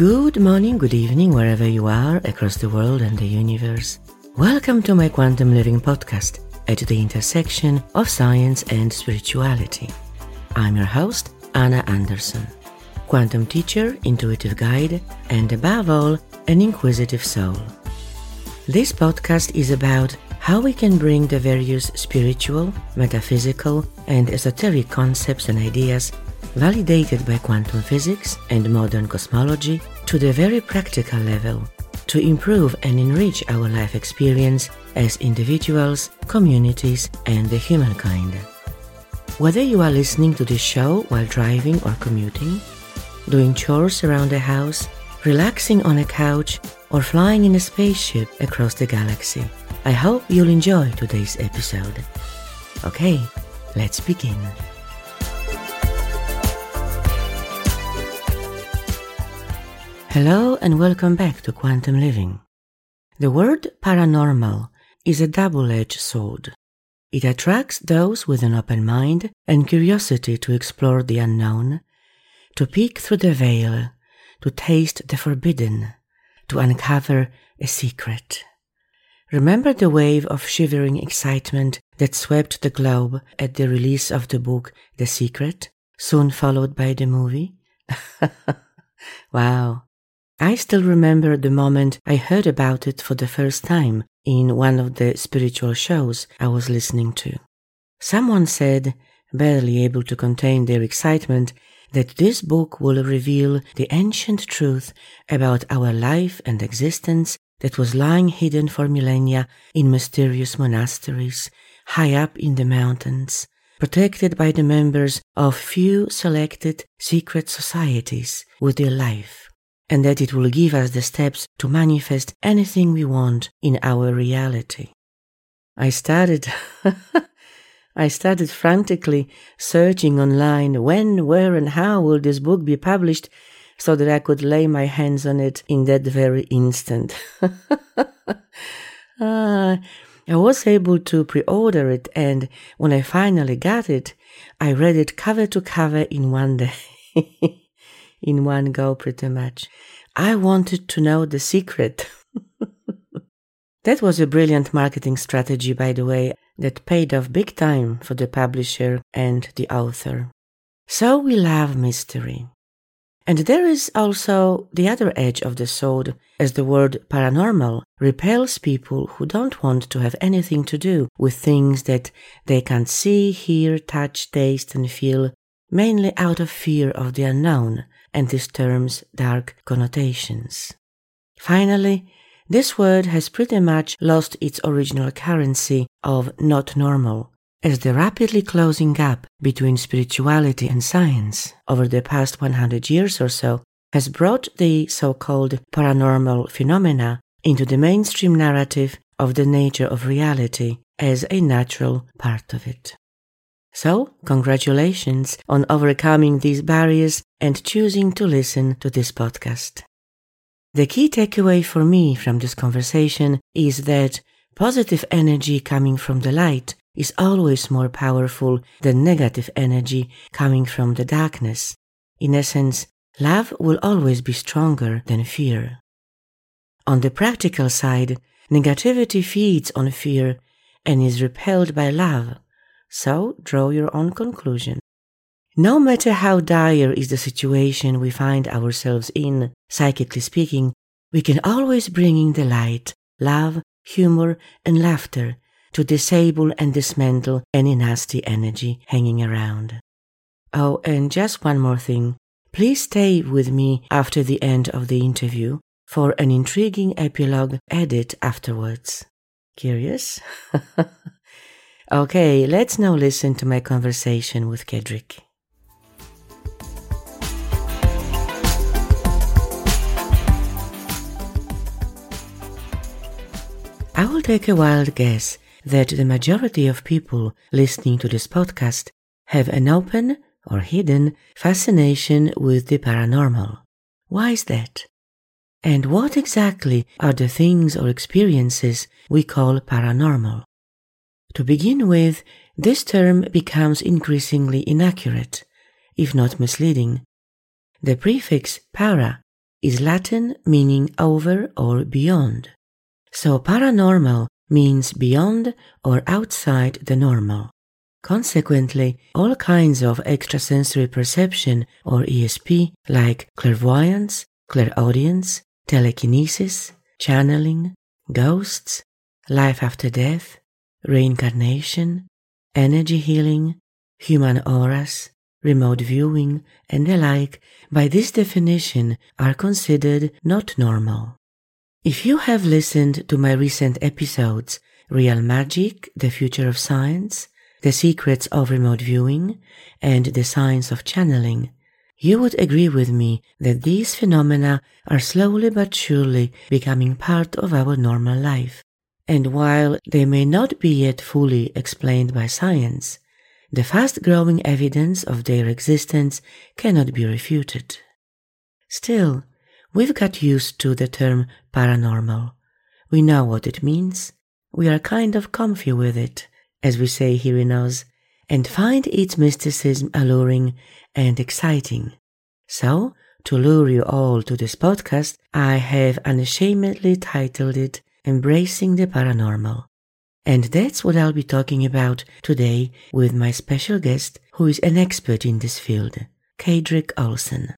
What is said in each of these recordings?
Good morning, good evening, wherever you are across the world and the universe. Welcome to my Quantum Living podcast at the intersection of science and spirituality. I'm your host, Anna Anderson, quantum teacher, intuitive guide, and above all, an inquisitive soul. This podcast is about how we can bring the various spiritual, metaphysical, and esoteric concepts and ideas validated by quantum physics and modern cosmology to the very practical level to improve and enrich our life experience as individuals, communities, and the humankind. Whether you are listening to this show while driving or commuting, doing chores around the house, relaxing on a couch, or flying in a spaceship across the galaxy, I hope you'll enjoy today's episode. Okay, let's begin. Hello and welcome back to Quantum Living. The word paranormal is a double edged sword. It attracts those with an open mind and curiosity to explore the unknown, to peek through the veil, to taste the forbidden, to uncover a secret. Remember the wave of shivering excitement that swept the globe at the release of the book The Secret, soon followed by the movie? wow, I still remember the moment I heard about it for the first time in one of the spiritual shows I was listening to. Someone said, barely able to contain their excitement, that this book will reveal the ancient truth about our life and existence that was lying hidden for millennia in mysterious monasteries high up in the mountains, protected by the members of few selected secret societies with their life and that it will give us the steps to manifest anything we want in our reality. I started I started frantically searching online when, where, and how will this book be published so that I could lay my hands on it in that very instant. ah, I was able to pre order it, and when I finally got it, I read it cover to cover in one day. in one go pretty much. I wanted to know the secret. that was a brilliant marketing strategy, by the way, that paid off big time for the publisher and the author. So we love mystery. And there is also the other edge of the sword, as the word paranormal repels people who don't want to have anything to do with things that they can't see, hear, touch, taste, and feel, mainly out of fear of the unknown and this term's dark connotations. Finally, this word has pretty much lost its original currency of not normal, as the rapidly closing gap between spirituality and science over the past 100 years or so has brought the so-called paranormal phenomena into the mainstream narrative of the nature of reality as a natural part of it. So, congratulations on overcoming these barriers and choosing to listen to this podcast. The key takeaway for me from this conversation is that positive energy coming from the light is always more powerful than negative energy coming from the darkness. In essence, love will always be stronger than fear. On the practical side, negativity feeds on fear and is repelled by love so draw your own conclusion. No matter how dire is the situation we find ourselves in, psychically speaking, we can always bring in the light, love, humor, and laughter to disable and dismantle any nasty energy hanging around. Oh, and just one more thing. Please stay with me after the end of the interview for an intriguing epilogue edit afterwards. Curious? Okay, let's now listen to my conversation with Kaedrich. I will take a wild guess that the majority of people listening to this podcast have an open or hidden fascination with the paranormal. Why is that? And what exactly are the things or experiences we call paranormal? To begin with, this term becomes increasingly inaccurate, if not misleading. The prefix para is Latin meaning over or beyond. So paranormal means beyond or outside the normal. Consequently, all kinds of extrasensory perception or ESP like clairvoyance, clairaudience, telekinesis, channeling, ghosts, life after death, reincarnation, energy healing, human auras, remote viewing, and the like, by this definition, are considered not normal. If you have listened to my recent episodes, Real Magic, The Future of Science, The Secrets of Remote Viewing, and The Science of Channeling, you would agree with me that these phenomena are slowly but surely becoming part of our normal life. And while they may not be yet fully explained by science, the fast growing evidence of their existence cannot be refuted. Still, we've got used to the term paranormal. We know what it means. We are kind of comfy with it, as we say here in Oz, and find its mysticism alluring and exciting. So, to lure you all to this podcast, I have unashamedly titled it Embracing the Paranormal. And that's what I'll be talking about today with my special guest, who is an expert in this field, Kaedrich Olsen.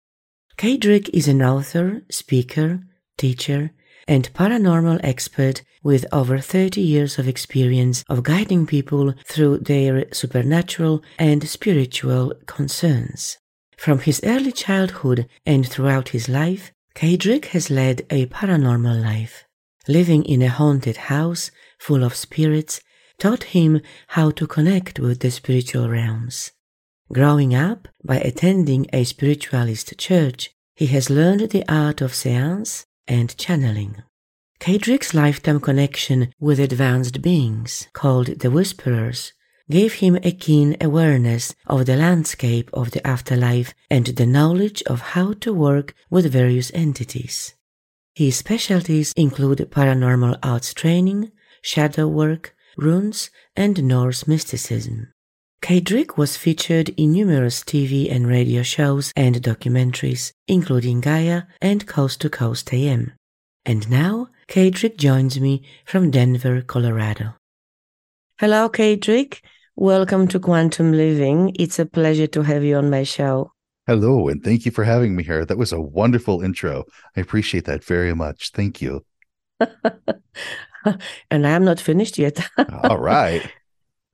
Kaedrich is an author, speaker, teacher, and paranormal expert with over 30 years of experience of guiding people through their supernatural and spiritual concerns. From his early childhood and throughout his life, Kaedrich has led a paranormal life. Living in a haunted house full of spirits, taught him how to connect with the spiritual realms. Growing up by attending a spiritualist church, he has learned the art of seance and channeling. Kaedrich's lifetime connection with advanced beings, called the Whisperers, gave him a keen awareness of the landscape of the afterlife and the knowledge of how to work with various entities. His specialties include paranormal arts training, shadow work, runes, and Norse mysticism. Kaedrich was featured in numerous TV and radio shows and documentaries, including Gaia and Coast to Coast AM. And now, Kaedrich joins me from Denver, Colorado. Hello, Kaedrich. Welcome to Quantum Living. It's a pleasure to have you on my show. Hello, and thank you for having me here. That was a wonderful intro. I appreciate that very much. Thank you. and I'm not finished yet. All right.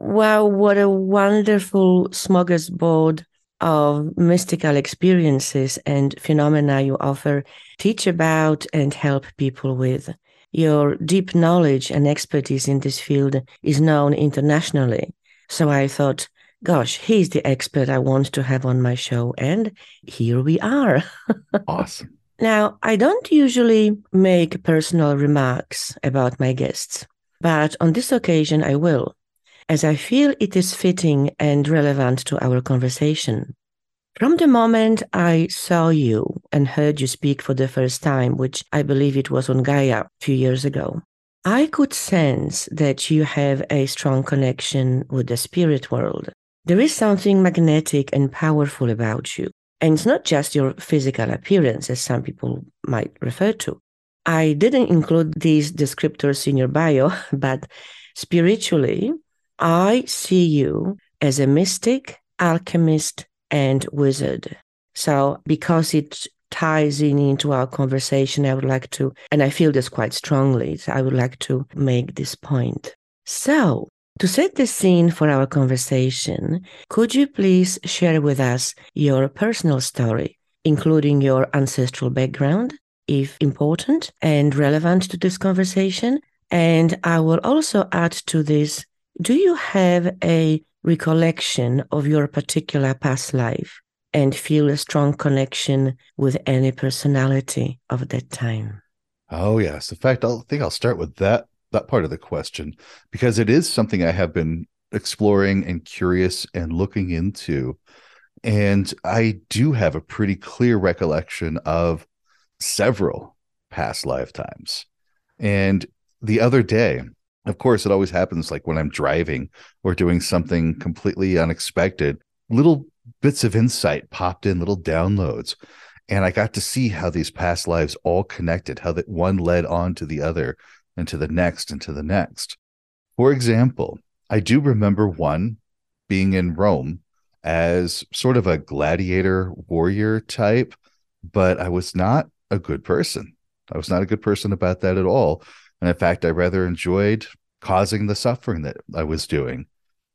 Wow, what a wonderful smorgasbord of mystical experiences and phenomena you offer, teach about, and help people with. Your deep knowledge and expertise in this field is known internationally. So I thought, gosh, he's the expert I want to have on my show. And here we are. awesome. Now, I don't usually make personal remarks about my guests, but on this occasion I will, as I feel it is fitting and relevant to our conversation. From the moment I saw you and heard you speak for the first time, which I believe it was on Gaia a few years ago, I could sense that you have a strong connection with the spirit world. There is something magnetic and powerful about you. And it's not just your physical appearance, as some people might refer to. I didn't include these descriptors in your bio, but spiritually, I see you as a mystic, alchemist, and wizard. So, because it ties in into our conversation, I would like to, and I feel this quite strongly, so I would like to make this point. So, to set the scene for our conversation, could you please share with us your personal story, including your ancestral background, if important and relevant to this conversation? And I will also add to this do you have a recollection of your particular past life and feel a strong connection with any personality of that time? Oh, yes. In fact, I think I'll start with that that part of the question because it is something I have been exploring and curious and looking into. And I do have a pretty clear recollection of several past lifetimes. And the other day, of course, it always happens like when I'm driving or doing something completely unexpected, little bits of insight popped in, little downloads. And I got to see how these past lives all connected, how that one led on to the other and to the next and to the next. For example, I do remember one being in Rome as sort of a gladiator warrior type, but I was not a good person. I was not a good person about that at all. And in fact, I rather enjoyed causing the suffering that I was doing.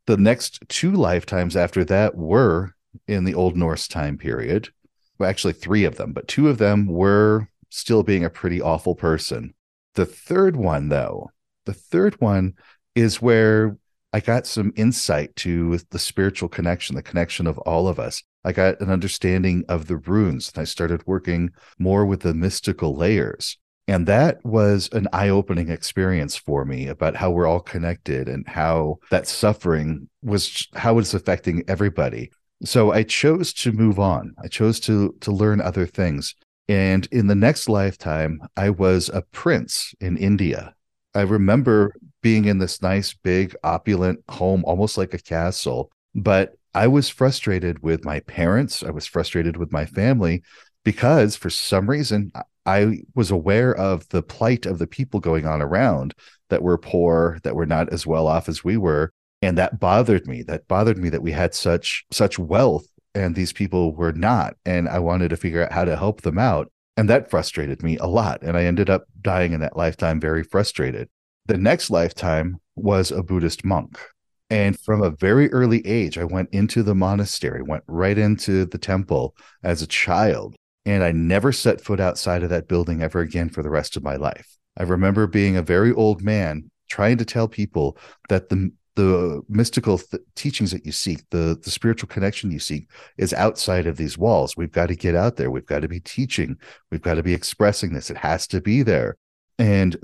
The next two lifetimes after that were in the Old Norse time period. Well, actually, three of them, but two of them were still being a pretty awful person. The third one, though, the third one is where I got some insight to the spiritual connection, the connection of all of us. I got an understanding of the runes and I started working more with the mystical layers. And that was an eye opening experience for me about how we're all connected and how that suffering was, how it's affecting everybody. So I chose to move on. I chose to, to learn other things. And in the next lifetime, I was a prince in India. I remember being in this nice, big, opulent home, almost like a castle. But I was frustrated with my parents. I was frustrated with my family because for some reason I was aware of the plight of the people going on around that were poor, that were not as well off as we were. And that bothered me. That bothered me that we had such such wealth and these people were not. And I wanted to figure out how to help them out. And that frustrated me a lot. And I ended up dying in that lifetime very frustrated. The next lifetime was a Buddhist monk. And from a very early age, I went into the monastery, went right into the temple as a child. And I never set foot outside of that building ever again for the rest of my life. I remember being a very old man trying to tell people that the the mystical th- teachings that you seek, the the spiritual connection you seek, is outside of these walls. We've got to get out there. We've got to be teaching. We've got to be expressing this. It has to be there. And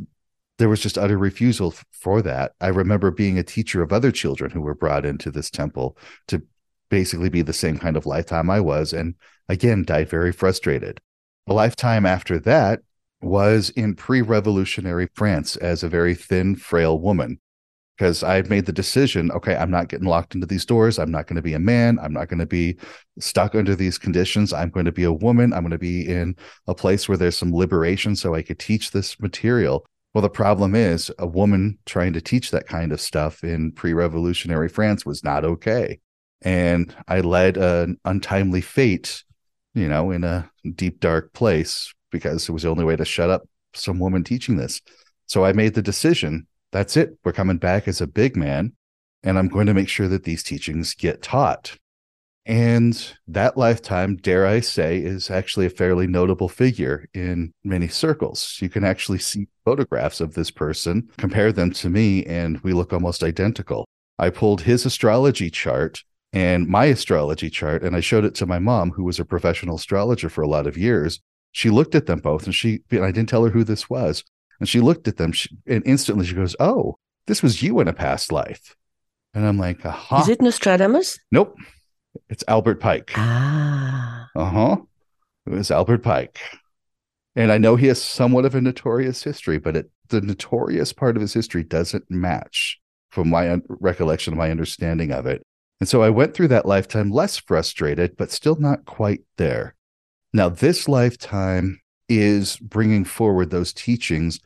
there was just utter refusal for that. I remember being a teacher of other children who were brought into this temple to basically be the same kind of lifetime I was, and again, died very frustrated. A lifetime after that was in pre revolutionary France as a very thin, frail woman. Because I made the decision, okay, I'm not getting locked into these doors. I'm not going to be a man. I'm not going to be stuck under these conditions. I'm going to be a woman. I'm going to be in a place where there's some liberation so I could teach this material. Well, the problem is a woman trying to teach that kind of stuff in pre revolutionary France was not okay. And I led an untimely fate, you know, in a deep, dark place because it was the only way to shut up some woman teaching this. So I made the decision that's it. We're coming back as a big man, and I'm going to make sure that these teachings get taught. And that lifetime, dare I say, is actually a fairly notable figure in many circles. You can actually see photographs of this person, compare them to me, and we look almost identical. I pulled his astrology chart and my astrology chart, and I showed it to my mom, who was a professional astrologer for a lot of years. She looked at them both, and she, and I didn't tell her who this was. And she looked at them, she, and instantly she goes, Oh, this was you in a past life. And I'm like, Aha. Is it Nostradamus? Nope. It's Albert Pike. Ah. Uh huh. It was Albert Pike. And I know he has somewhat of a notorious history, but it, the notorious part of his history doesn't match from my un- recollection, my understanding of it. And so I went through that lifetime less frustrated, but still not quite there. Now, this lifetime is bringing forward those teachings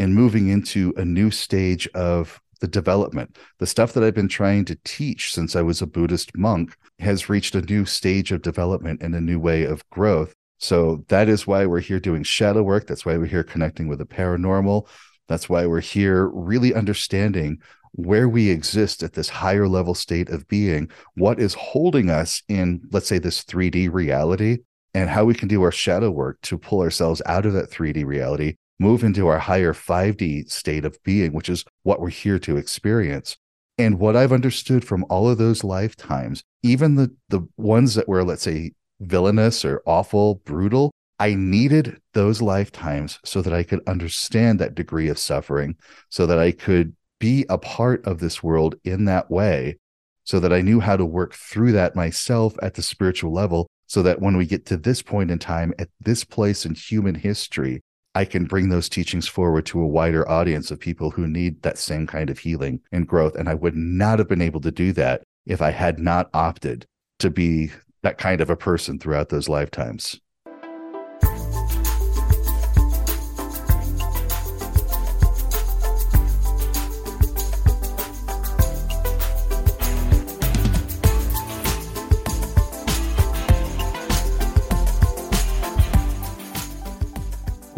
and moving into a new stage of the development. The stuff that I've been trying to teach since I was a Buddhist monk has reached a new stage of development and a new way of growth. So that is why we're here doing shadow work. That's why we're here connecting with the paranormal. That's why we're here really understanding where we exist at this higher level state of being, what is holding us in, let's say, this 3D reality, and how we can do our shadow work to pull ourselves out of that 3D reality move into our higher 5D state of being, which is what we're here to experience. And what I've understood from all of those lifetimes, even the the ones that were, let's say, villainous or awful, brutal, I needed those lifetimes so that I could understand that degree of suffering, so that I could be a part of this world in that way, so that I knew how to work through that myself at the spiritual level, so that when we get to this point in time, at this place in human history, I can bring those teachings forward to a wider audience of people who need that same kind of healing and growth. And I would not have been able to do that if I had not opted to be that kind of a person throughout those lifetimes.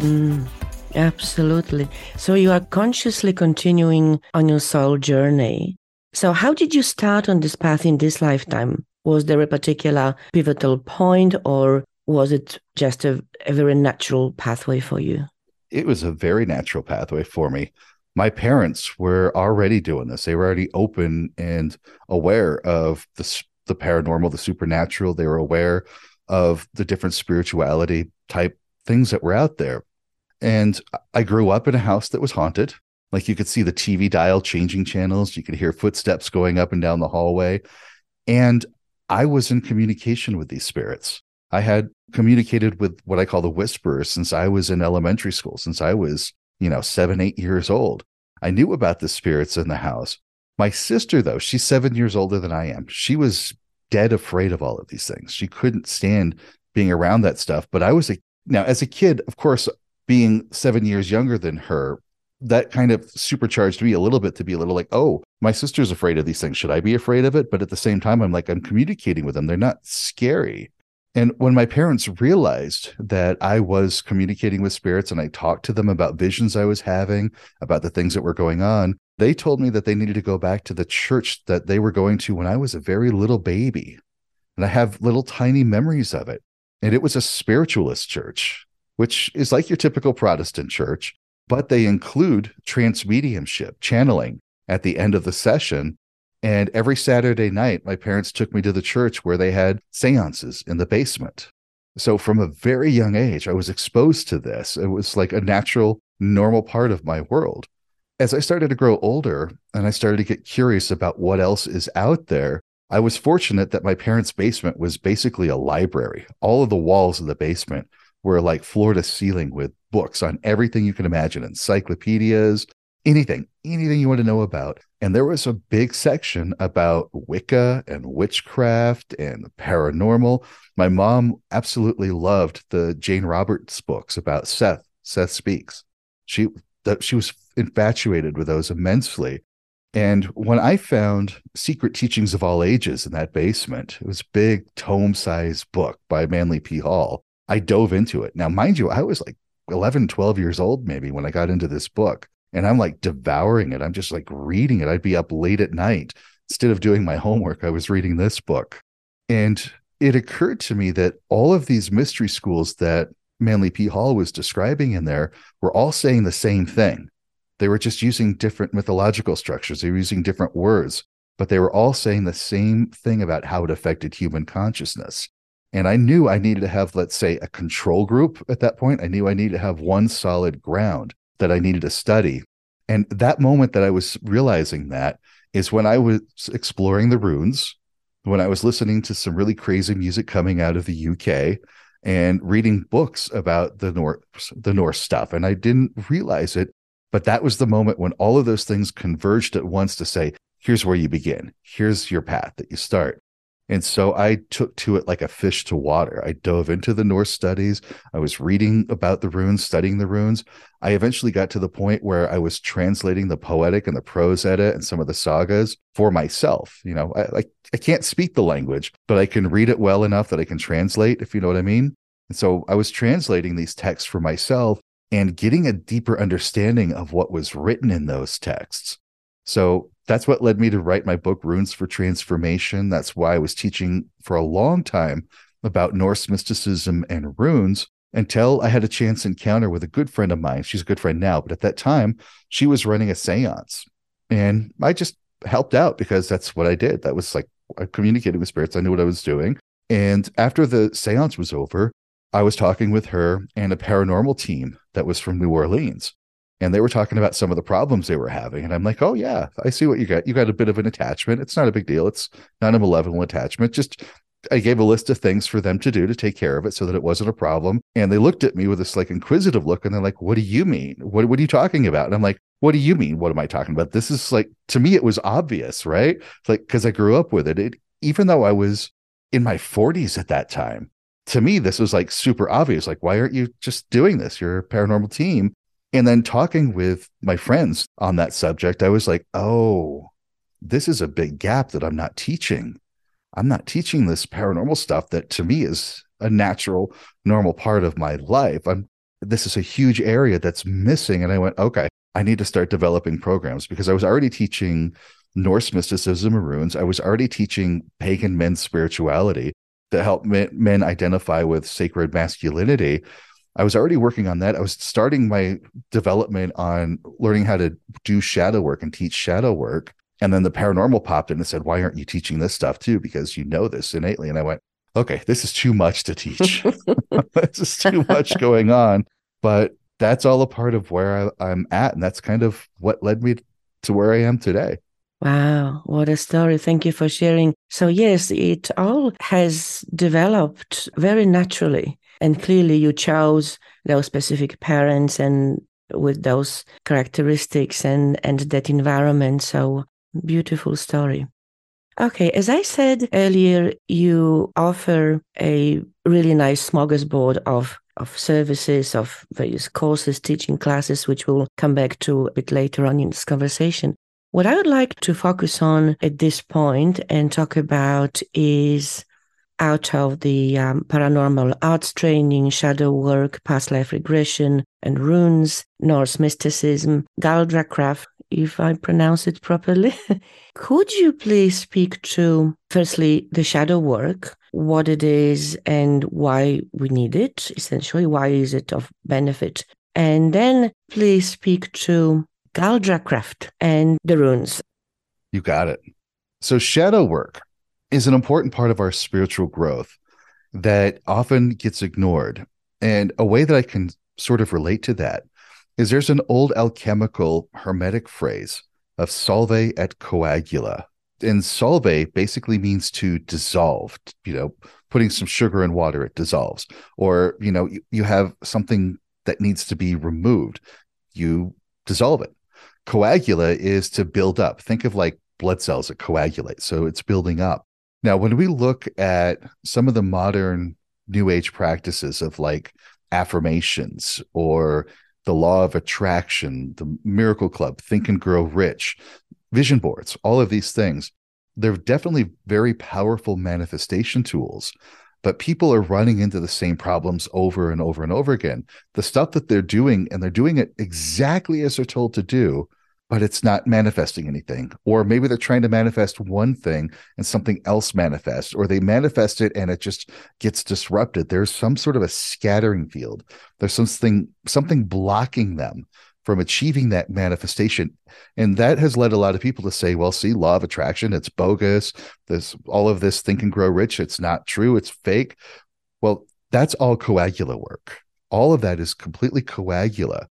Mm, absolutely. So you are consciously continuing on your soul journey. So, how did you start on this path in this lifetime? Was there a particular pivotal point, or was it just a, a very natural pathway for you? It was a very natural pathway for me. My parents were already doing this. They were already open and aware of the, the paranormal, the supernatural. They were aware of the different spirituality type things that were out there. And I grew up in a house that was haunted. Like you could see the TV dial changing channels, you could hear footsteps going up and down the hallway. And I was in communication with these spirits. I had communicated with what I call the whisperers since I was in elementary school, since I was, you know, seven, eight years old. I knew about the spirits in the house. My sister, though, she's seven years older than I am. She was dead afraid of all of these things. She couldn't stand being around that stuff. But I was a now as a kid, of course, being seven years younger than her, that kind of supercharged me a little bit to be a little like, oh, my sister's afraid of these things. Should I be afraid of it? But at the same time, I'm like, I'm communicating with them. They're not scary. And when my parents realized that I was communicating with spirits and I talked to them about visions I was having, about the things that were going on, they told me that they needed to go back to the church that they were going to when I was a very little baby. And I have little tiny memories of it. And it was a spiritualist church, which is like your typical Protestant church, but they include trance mediumship, channeling at the end of the session and every Saturday night, my parents took me to the church where they had seances in the basement. So from a very young age, I was exposed to this. It was like a natural, normal part of my world. As I started to grow older and I started to get curious about what else is out there, I was fortunate that my parents' basement was basically a library. All of the walls of the basement were like floor to ceiling with books on everything you can imagine encyclopedias, anything, anything you want to know about. And there was a big section about Wicca and witchcraft and the paranormal. My mom absolutely loved the Jane Roberts books about Seth. Seth speaks. She she was infatuated with those immensely. And when I found Secret Teachings of All Ages in that basement, it was a big tome-sized book by Manly P. Hall. I dove into it. Now, mind you, I was like 11, 12 years old maybe when I got into this book and I'm like devouring it. I'm just like reading it. I'd be up late at night. Instead of doing my homework, I was reading this book. And it occurred to me that all of these mystery schools that Manly P. Hall was describing in there were all saying the same thing. They were just using different mythological structures, they were using different words, but they were all saying the same thing about how it affected human consciousness. And I knew I needed to have, let's say, a control group at that point. I knew I needed to have one solid ground that I needed to study. And that moment that I was realizing that is when I was exploring the runes, when I was listening to some really crazy music coming out of the UK and reading books about the Norse, the Norse stuff. And I didn't realize it, but that was the moment when all of those things converged at once to say, here's where you begin. Here's your path that you start. And so I took to it like a fish to water. I dove into the Norse studies. I was reading about the runes, studying the runes. I eventually got to the point where I was translating the poetic and the prose edda and some of the sagas for myself. You know, I, I, I can't speak the language, but I can read it well enough that I can translate, if you know what I mean. And so I was translating these texts for myself and getting a deeper understanding of what was written in those texts. So that's what led me to write my book, Runes for Transformation. That's why I was teaching for a long time about Norse mysticism and runes until I had a chance encounter with a good friend of mine. She's a good friend now, but at that time, she was running a seance. And I just helped out because that's what I did. That was like I communicated with spirits. I knew what I was doing. And after the seance was over, I was talking with her and a paranormal team that was from New Orleans and they were talking about some of the problems they were having and i'm like oh yeah i see what you got. You got a bit of an attachment. It's not a big deal. It's not a malevolent attachment. Just i gave a list of things for them to do to take care of it so that it wasn't a problem. And they looked at me with this like inquisitive look and they're like what do you mean? What, what are you talking about? And i'm like what do you mean? What am i talking about? This is like to me it was obvious right? It's like because i grew up with it. it even though i was in my 40s at that time to me this was like super obvious. Like why aren't you just doing this? You're a paranormal team and then talking with my friends on that subject, I was like, oh, this is a big gap that I'm not teaching. I'm not teaching this paranormal stuff that to me is a natural, normal part of my life. I'm this is a huge area that's missing. And I went, okay, I need to start developing programs because I was already teaching Norse mysticism and runes. I was already teaching pagan men's spirituality to help men, men identify with sacred masculinity. I was already working on that. I was starting my development on learning how to do shadow work and teach shadow work. And then the paranormal popped in and said, Why aren't you teaching this stuff too? Because you know this innately. And I went, Okay, this is too much to teach. this is too much going on. But that's all a part of where I, I'm at. And that's kind of what led me to where I am today. Wow, what a story. Thank you for sharing. So, yes, it all has developed very naturally. And clearly, you chose those specific parents and with those characteristics and, and that environment. So, beautiful story. Okay, as I said earlier, you offer a really nice smorgasbord of of services, of various courses, teaching classes, which we'll come back to a bit later on in this conversation. What I would like to focus on at this point and talk about is out of the um, paranormal arts training, shadow work, past life regression, and runes, Norse mysticism, Galdracraft, if I pronounce it properly. Could you please speak to, firstly, the shadow work, what it is and why we need it, essentially, why is it of benefit? And then please speak to Galdracraft and the runes. You got it. So, shadow work is an important part of our spiritual growth that often gets ignored. And a way that I can sort of relate to that is there's an old alchemical hermetic phrase of solve et coagula. And solve basically means to dissolve, you know, putting some sugar in water, it dissolves. Or, you know, you, you have something that needs to be removed, you dissolve it coagula is to build up. Think of like blood cells that coagulate. So it's building up. Now, when we look at some of the modern new age practices of like affirmations or the law of attraction, the miracle club, think and grow rich, vision boards, all of these things, they're definitely very powerful manifestation tools but people are running into the same problems over and over and over again. The stuff that they're doing, and they're doing it exactly as they're told to do, but it's not manifesting anything. Or maybe they're trying to manifest one thing and something else manifests, or they manifest it and it just gets disrupted. There's some sort of a scattering field. There's something something blocking them from achieving that manifestation. And that has led a lot of people to say, well, see, law of attraction, it's bogus. This all of this think and grow rich, it's not true, it's fake. Well, that's all coagula work. All of that is completely coagula.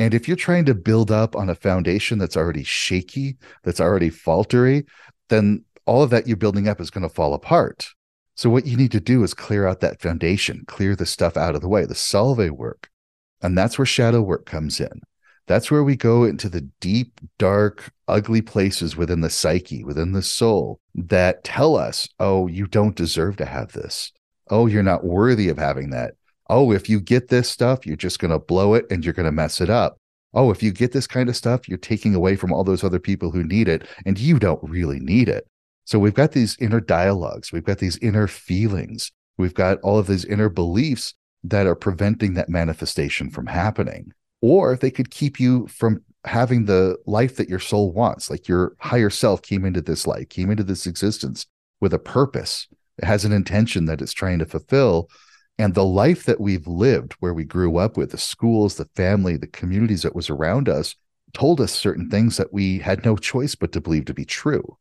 And if you're trying to build up on a foundation that's already shaky, that's already faltery, then all of that you're building up is going to fall apart. So, what you need to do is clear out that foundation, clear the stuff out of the way, the solve work. And that's where shadow work comes in. That's where we go into the deep, dark, ugly places within the psyche, within the soul that tell us, oh, you don't deserve to have this. Oh, you're not worthy of having that. Oh, if you get this stuff, you're just going to blow it and you're going to mess it up. Oh, if you get this kind of stuff, you're taking away from all those other people who need it and you don't really need it. So we've got these inner dialogues, we've got these inner feelings, we've got all of these inner beliefs that are preventing that manifestation from happening or they could keep you from having the life that your soul wants. Like your higher self came into this life, came into this existence with a purpose. It has an intention that it's trying to fulfill. And the life that we've lived, where we grew up with, the schools, the family, the communities that was around us, told us certain things that we had no choice but to believe to be true.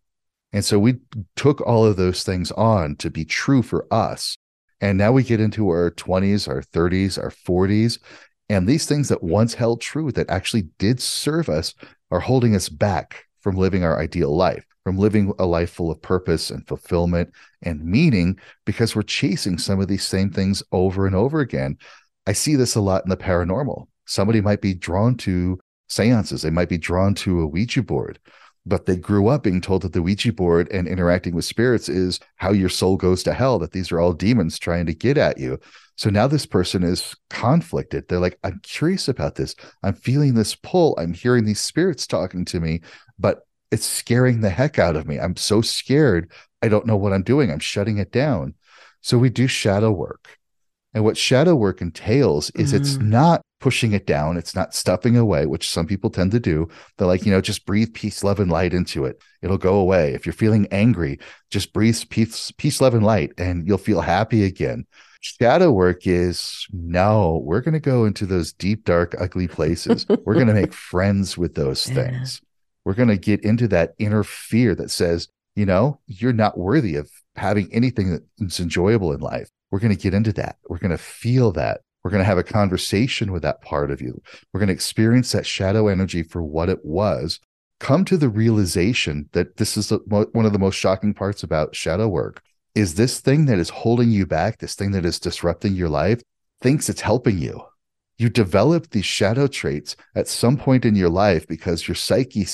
And so we took all of those things on to be true for us. And now we get into our 20s, our 30s, our 40s, and these things that once held true, that actually did serve us, are holding us back from living our ideal life, from living a life full of purpose and fulfillment and meaning, because we're chasing some of these same things over and over again. I see this a lot in the paranormal. Somebody might be drawn to seances, they might be drawn to a Ouija board, but they grew up being told that the Ouija board and interacting with spirits is how your soul goes to hell, that these are all demons trying to get at you. So now this person is conflicted. They're like, I'm curious about this. I'm feeling this pull. I'm hearing these spirits talking to me, but it's scaring the heck out of me. I'm so scared. I don't know what I'm doing. I'm shutting it down. So we do shadow work. And what shadow work entails is mm. it's not pushing it down, it's not stuffing away, which some people tend to do. They're like, you know, just breathe peace, love, and light into it. It'll go away. If you're feeling angry, just breathe peace, peace, love, and light, and you'll feel happy again. Shadow work is no, we're going to go into those deep, dark, ugly places. we're going to make friends with those yeah. things. We're going to get into that inner fear that says, you know, you're not worthy of having anything that's enjoyable in life. We're going to get into that. We're going to feel that. We're going to have a conversation with that part of you. We're going to experience that shadow energy for what it was. Come to the realization that this is one of the most shocking parts about shadow work is this thing that is holding you back, this thing that is disrupting your life, thinks it's helping you. You develop these shadow traits at some point in your life because your psyche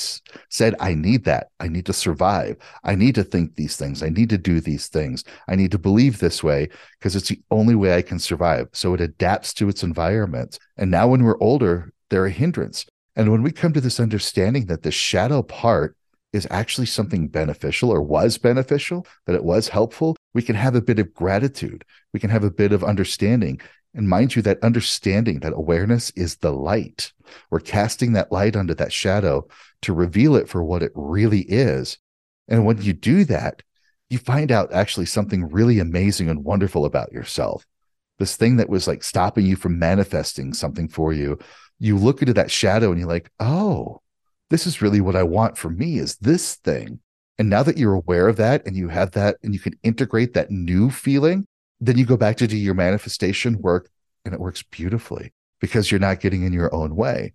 said, I need that. I need to survive. I need to think these things. I need to do these things. I need to believe this way because it's the only way I can survive. So it adapts to its environment. And now when we're older, they're a hindrance. And when we come to this understanding that the shadow part is actually something beneficial or was beneficial, that it was helpful, we can have a bit of gratitude. We can have a bit of understanding. And mind you, that understanding, that awareness is the light. We're casting that light onto that shadow to reveal it for what it really is. And when you do that, you find out actually something really amazing and wonderful about yourself. This thing that was like stopping you from manifesting something for you. You look into that shadow and you're like, oh, this is really what I want for me is this thing. And now that you're aware of that and you have that and you can integrate that new feeling, then you go back to do your manifestation work and it works beautifully because you're not getting in your own way.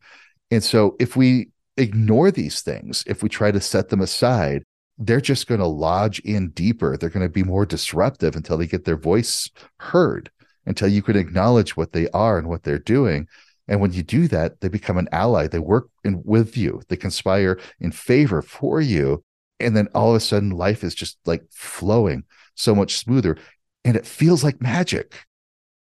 And so if we ignore these things, if we try to set them aside, they're just going to lodge in deeper. They're going to be more disruptive until they get their voice heard, until you can acknowledge what they are and what they're doing. And when you do that, they become an ally. They work in, with you, they conspire in favor for you. And then all of a sudden, life is just like flowing so much smoother. And it feels like magic.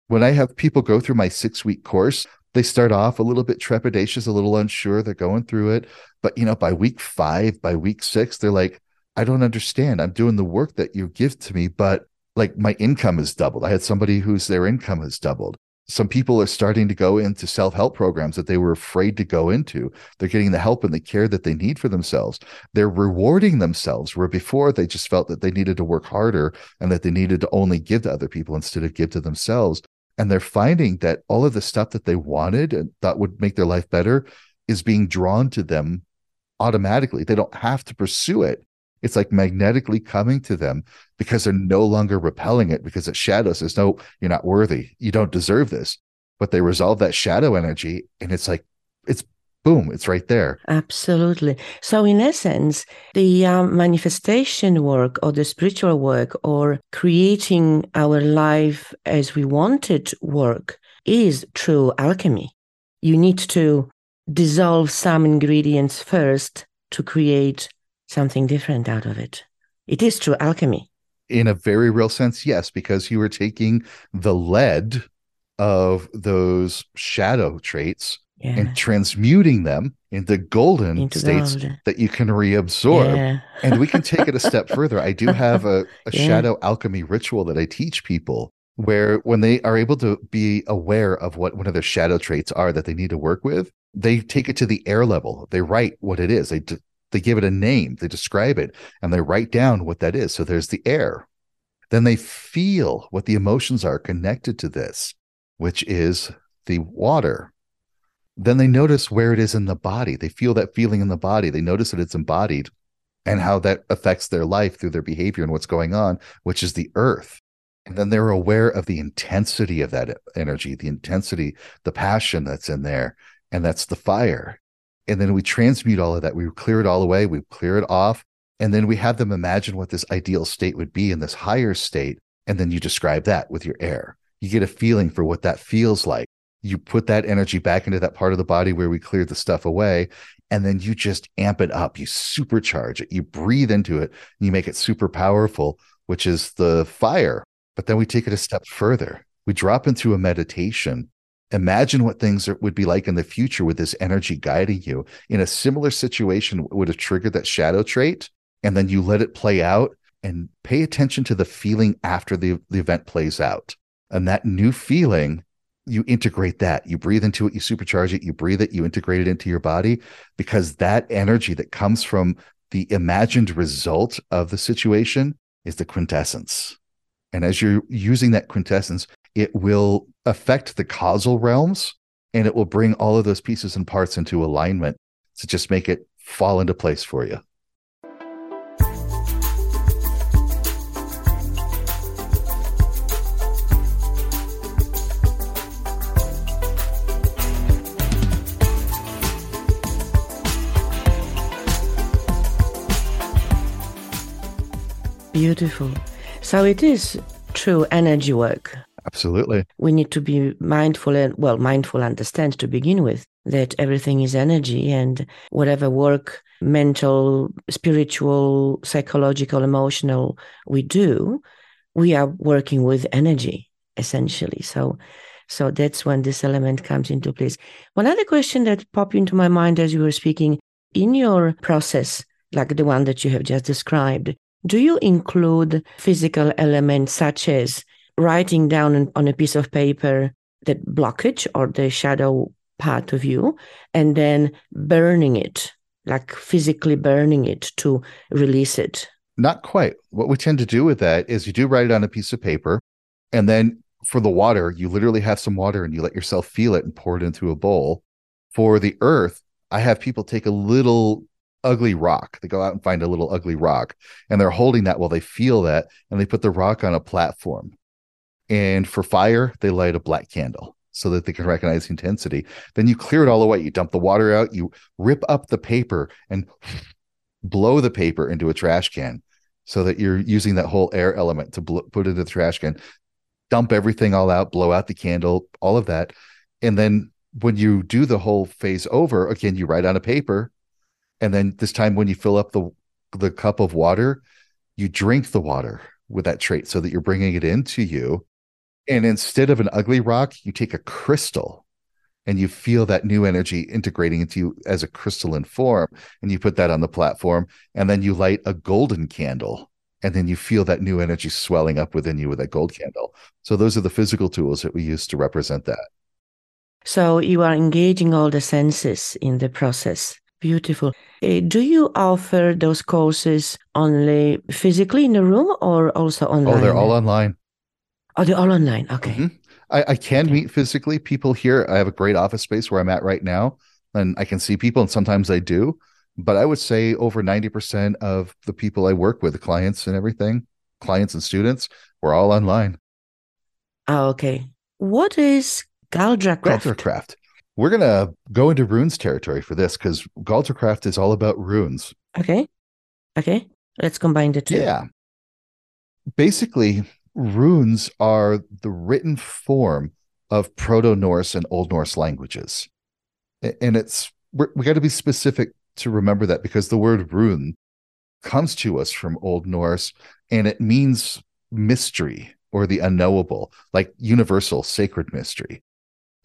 When I have people go through my six week course, they start off a little bit trepidatious, a little unsure. They're going through it. But, you know, by week five, by week six, they're like, I don't understand. I'm doing the work that you give to me, but like my income has doubled. I had somebody whose their income has doubled some people are starting to go into self-help programs that they were afraid to go into. They're getting the help and the care that they need for themselves. They're rewarding themselves where before they just felt that they needed to work harder and that they needed to only give to other people instead of give to themselves. And they're finding that all of the stuff that they wanted and thought would make their life better is being drawn to them automatically. They don't have to pursue it it's like magnetically coming to them because they're no longer repelling it because it shadows says, no, you're not worthy. You don't deserve this. But they resolve that shadow energy and it's like, it's boom, it's right there. Absolutely. So, in essence, the um, manifestation work or the spiritual work or creating our life as we want it work is true alchemy. You need to dissolve some ingredients first to create something different out of it. It is true alchemy. In a very real sense, yes, because you were taking the lead of those shadow traits yeah. and transmuting them into golden into states gold. that you can reabsorb. Yeah. and we can take it a step further. I do have a, a yeah. shadow alchemy ritual that I teach people where when they are able to be aware of what one of their shadow traits are that they need to work with, they take it to the air level. They write what it is. They d- they give it a name, they describe it, and they write down what that is. So there's the air. Then they feel what the emotions are connected to this, which is the water. Then they notice where it is in the body. They feel that feeling in the body. They notice that it's embodied and how that affects their life through their behavior and what's going on, which is the earth. And then they're aware of the intensity of that energy, the intensity, the passion that's in there. And that's the fire and then we transmute all of that. We clear it all away we clear it off and then we have them imagine what this ideal state would be in this higher state and then you describe that with your air. You get a feeling for what that feels like. You put that energy back into that part of the body where we cleared the stuff away and then you just amp it up. You supercharge it. You breathe into it. You make it super powerful which is the fire. But then we take it a step further. We drop into a meditation imagine what things are, would be like in the future with this energy guiding you in a similar situation would have triggered that shadow trait and then you let it play out and pay attention to the feeling after the, the event plays out And that new feeling, you integrate that. You breathe into it, you supercharge it, you breathe it, you integrate it into your body because that energy that comes from the imagined result of the situation is the quintessence. And as you're using that quintessence, it will affect the causal realms and it will bring all of those pieces and parts into alignment to just make it fall into place for you. Beautiful. So it is true energy work. Absolutely. We need to be mindful and, well, mindful understand to begin with that everything is energy and whatever work, mental, spiritual, psychological, emotional we do, we are working with energy essentially. So, so that's when this element comes into place. One other question that popped into my mind as you were speaking in your process, like the one that you have just described, do you include physical elements such as writing down on a piece of paper the blockage or the shadow part of you and then burning it, like physically burning it to release it? Not quite. What we tend to do with that is you do write it on a piece of paper and then for the water, you literally have some water and you let yourself feel it and pour it into a bowl. For the earth, I have people take a little ugly rock. They go out and find a little ugly rock and they're holding that while they feel that and they put the rock on a platform. And for fire, they light a black candle so that they can recognize the intensity. Then you clear it all away. You dump the water out, you rip up the paper and blow the paper into a trash can so that you're using that whole air element to bl- put it in the trash can. Dump everything all out, blow out the candle, all of that. And then when you do the whole phase over, again, you write on a paper and then this time when you fill up the the cup of water you drink the water with that trait so that you're bringing it into you and instead of an ugly rock you take a crystal and you feel that new energy integrating into you as a crystalline form and you put that on the platform and then you light a golden candle and then you feel that new energy swelling up within you with that gold candle so those are the physical tools that we use to represent that so you are engaging all the senses in the process Beautiful. Uh, do you offer those courses only physically in the room or also online? Oh, they're all online. Oh, they're all online. Okay. Mm-hmm. I, I, can okay. meet physically people here. I have a great office space where I'm at right now, and I can see people, and sometimes I do. But I would say over 90% of the people I work with, the clients and everything, clients and students, we're all online. Oh, okay. What is Galdracraft? Galdracraft. We're gonna go into runes territory for this because Galdracraft is all about runes. Okay. Okay. Let's combine the two. Yeah. Basically, runes are the written form of Proto Norse and Old Norse languages. And it's we got to be specific to remember that because the word rune comes to us from Old Norse and it means mystery or the unknowable, like universal sacred mystery.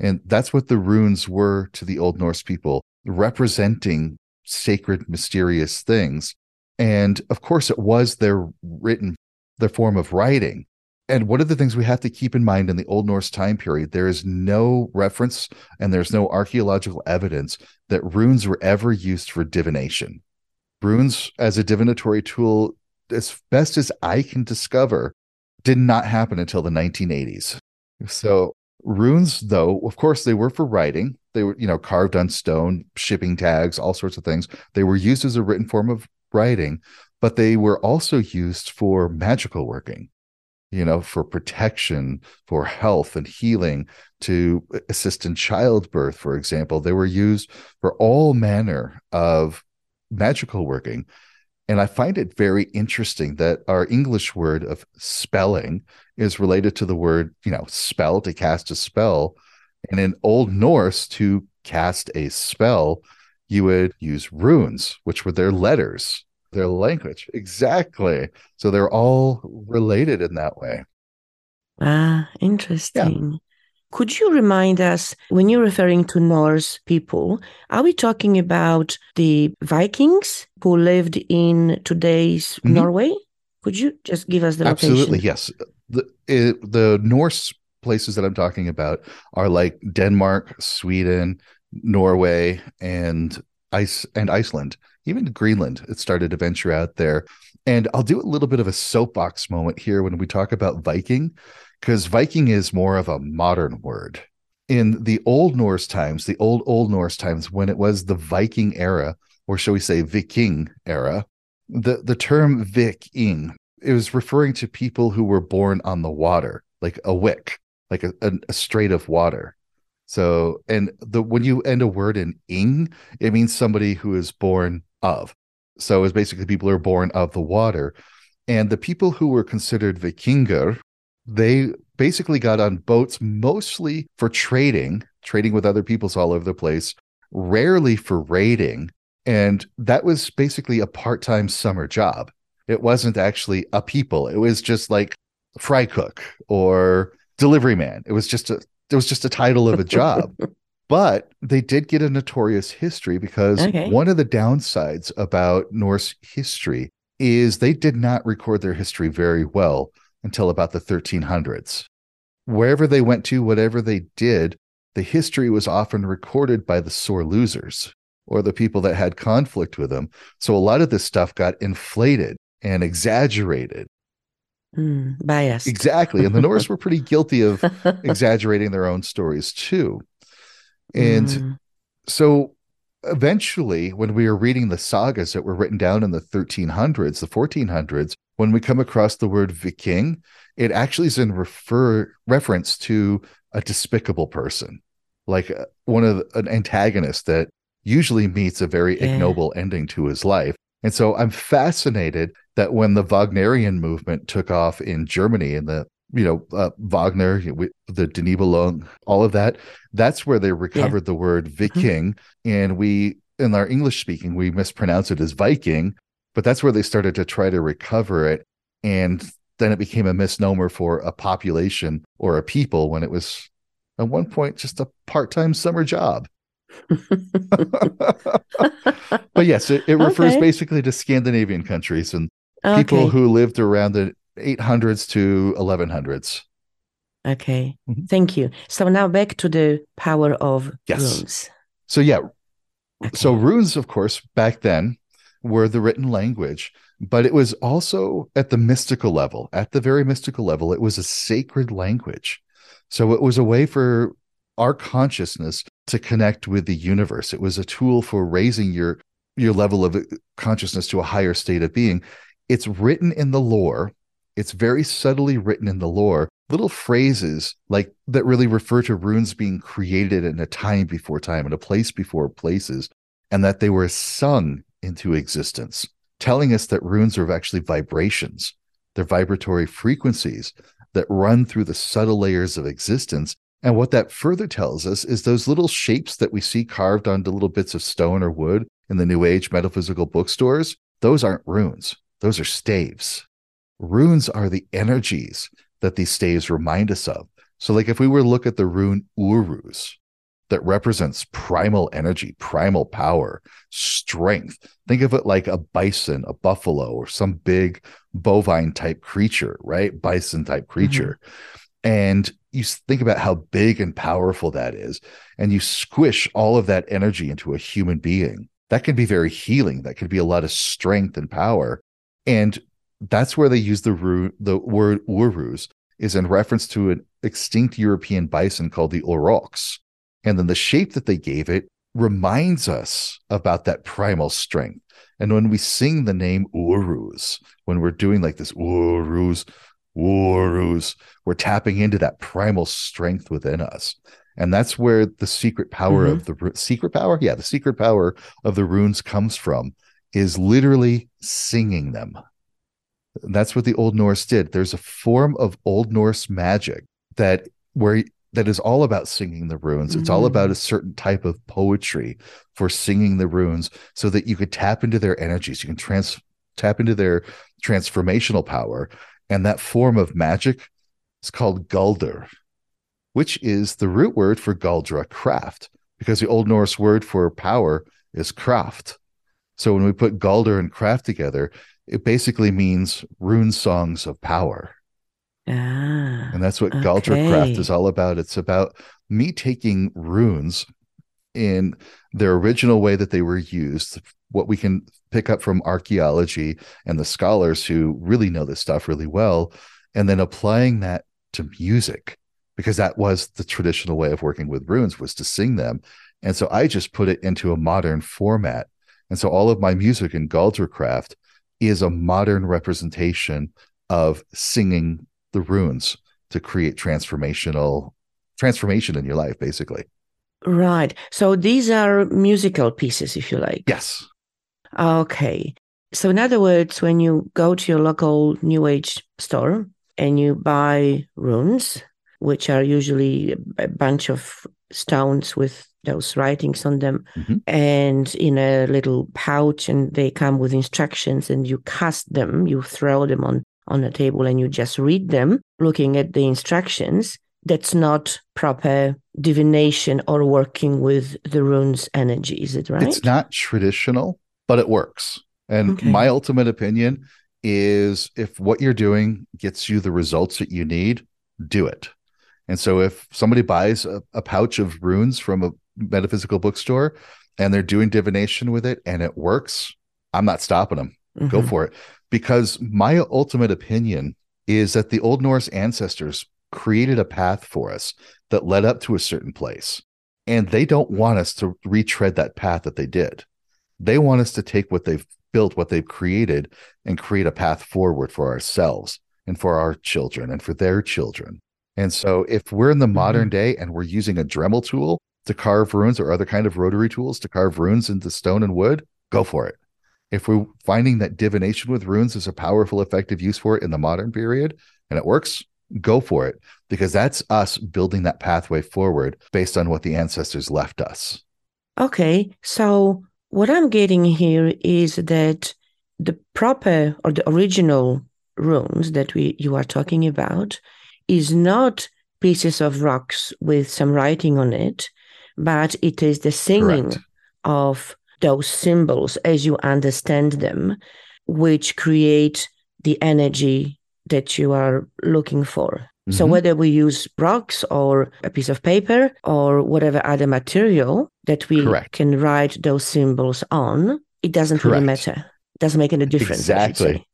And that's what the runes were to the Old Norse people, representing sacred, mysterious things. And of course, it was their written, their form of writing. And one of the things we have to keep in mind in the Old Norse time period, there is no reference and there's no archaeological evidence that runes were ever used for divination. Runes as a divinatory tool, as best as I can discover, did not happen until the 1980s. So Runes, though, of course, they were for writing. They were, you know, carved on stone, shipping tags, all sorts of things. They were used as a written form of writing, but they were also used for magical working, you know, for protection, for health and healing, to assist in childbirth, for example. They were used for all manner of magical working. And I find it very interesting that our English word of spelling is related to the word, you know, spell to cast a spell. And in Old Norse, to cast a spell, you would use runes, which were their letters, their language. Exactly. So they're all related in that way. Ah, interesting. Yeah. Could you remind us when you're referring to Norse people, are we talking about the Vikings who lived in today's mm-hmm. Norway? Could you just give us the Absolutely, location? yes. The it, the Norse places that I'm talking about are like Denmark, Sweden, Norway, and ice and Iceland, even Greenland. It started to venture out there. And I'll do a little bit of a soapbox moment here when we talk about Viking, because Viking is more of a modern word. In the Old Norse times, the old Old Norse times, when it was the Viking era, or shall we say Viking era, the, the term Viking, it was referring to people who were born on the water, like a wick, like a, a, a strait of water. So, and the when you end a word in ing, it means somebody who is born of. So it's basically people who are born of the water. And the people who were considered Vikinger, they basically got on boats mostly for trading, trading with other peoples all over the place, rarely for raiding. And that was basically a part time summer job. It wasn't actually a people, it was just like fry cook or delivery man. It was just a it was just a title of a job. but they did get a notorious history because okay. one of the downsides about Norse history is they did not record their history very well until about the 1300s. Wherever they went to, whatever they did, the history was often recorded by the sore losers or the people that had conflict with them. So a lot of this stuff got inflated and exaggerated Mm, biased. Exactly. And the Norse were pretty guilty of exaggerating their own stories too. And mm. so eventually, when we are reading the sagas that were written down in the 1300s, the 1400s, when we come across the word Viking, it actually is in refer reference to a despicable person, like uh, one of the, an antagonist that usually meets a very yeah. ignoble ending to his life. And so I'm fascinated that when the Wagnerian movement took off in Germany and the you know uh, Wagner, the Denis all of that, that's where they recovered yeah. the word mm-hmm. Viking, mm-hmm. and we in our English speaking we mispronounce it as Viking, but that's where they started to try to recover it, and then it became a misnomer for a population or a people when it was at one point just a part-time summer job. but yes, it, it refers okay. basically to Scandinavian countries and okay. people who lived around the 800s to 1100s. Okay, mm-hmm. thank you. So now back to the power of yes. runes. So yeah, okay. so runes, of course, back then were the written language, but it was also at the mystical level. At the very mystical level, it was a sacred language. So it was a way for our consciousness to connect with the universe. It was a tool for raising your your level of consciousness to a higher state of being. It's written in the lore. It's very subtly written in the lore. Little phrases like that really refer to runes being created in a time before time, and a place before places, and that they were sung into existence, telling us that runes are actually vibrations. They're vibratory frequencies that run through the subtle layers of existence and what that further tells us is those little shapes that we see carved onto little bits of stone or wood in the New Age metaphysical bookstores, those aren't runes, those are staves. Runes are the energies that these staves remind us of. So, like if we were to look at the rune Uruz, that represents primal energy, primal power, strength. Think of it like a bison, a buffalo, or some big bovine type creature, right? Bison type creature. Mm-hmm. And you think about how big and powerful that is, and you squish all of that energy into a human being. That can be very healing. That could be a lot of strength and power. And that's where they use the, ru- the word uruz is in reference to an extinct European bison called the aurochs. And then the shape that they gave it reminds us about that primal strength. And when we sing the name Uruz, when we're doing like this Uruz, Uruz. We're tapping into that primal strength within us. And that's where the secret power mm-hmm. of the secret power, yeah, the secret power of the runes comes from, is literally singing them. That's what the Old Norse did. There's a form of Old Norse magic that where that is all about singing the runes. Mm-hmm. It's all about mm. a certain type of poetry for singing the runes so that you could tap into their energies. You can trans tap into their transformational power and that form of magic is called Galdr, which is the root word for Galdracraft, because the Old Norse word for power is kraft. So when we put Galdr and craft together, it basically means rune songs of power. Ah, And that's what okay. Galdracraft is all about. It's about me taking runes in their original way that they were used, what we can pick up from archaeology and the scholars who really know this stuff really well, and then applying that to music because that was the traditional way of working with runes was to sing them. And so I just put it into a modern format. And so all of my music in Galdracraft is a modern representation of singing the runes to create transformational transformation in your life, basically. Right. So these are musical pieces, if you like. Yes. Okay. So, in other words, when you go to your local New Age store and you buy runes, which are usually a bunch of stones with those writings on them Mhm. and in a little pouch, and they come with instructions, and you cast them, you throw them on, on a table, and you just read them, looking at the instructions. That's not proper divination or working with the runes energy, is it right? It's not traditional, but it works. And Okay. my ultimate opinion is if what you're doing gets you the results that you need, do it. And so if somebody buys a, a pouch of runes from a metaphysical bookstore and they're doing divination with it and it works, I'm not stopping them. Go Mhm. for it. Because my ultimate opinion is that the Old Norse ancestors created a path for us that led up to a certain place. And they don't want us to retread that path that they did. They want us to take what they've built, what they've created, and create a path forward for ourselves and for our children and for their children. And so if we're in the modern day and we're using a Dremel tool to carve runes or other kind of rotary tools to carve runes into stone and wood, go for it. If we're finding that divination with runes is a powerful, effective use for it in the modern period and it works, go for it because that's us building that pathway forward based on what the ancestors left us. Okay, so what I'm getting here is that the proper or the original runes that we you are talking about is not pieces of rocks with some writing on it, but it is the singing Correct. of those symbols as you understand them, which create the energy that you are looking for. So Mhm. whether we use rocks or a piece of paper or whatever other material that we Correct. can write those symbols on, it doesn't really matter. It doesn't make any difference. Exactly.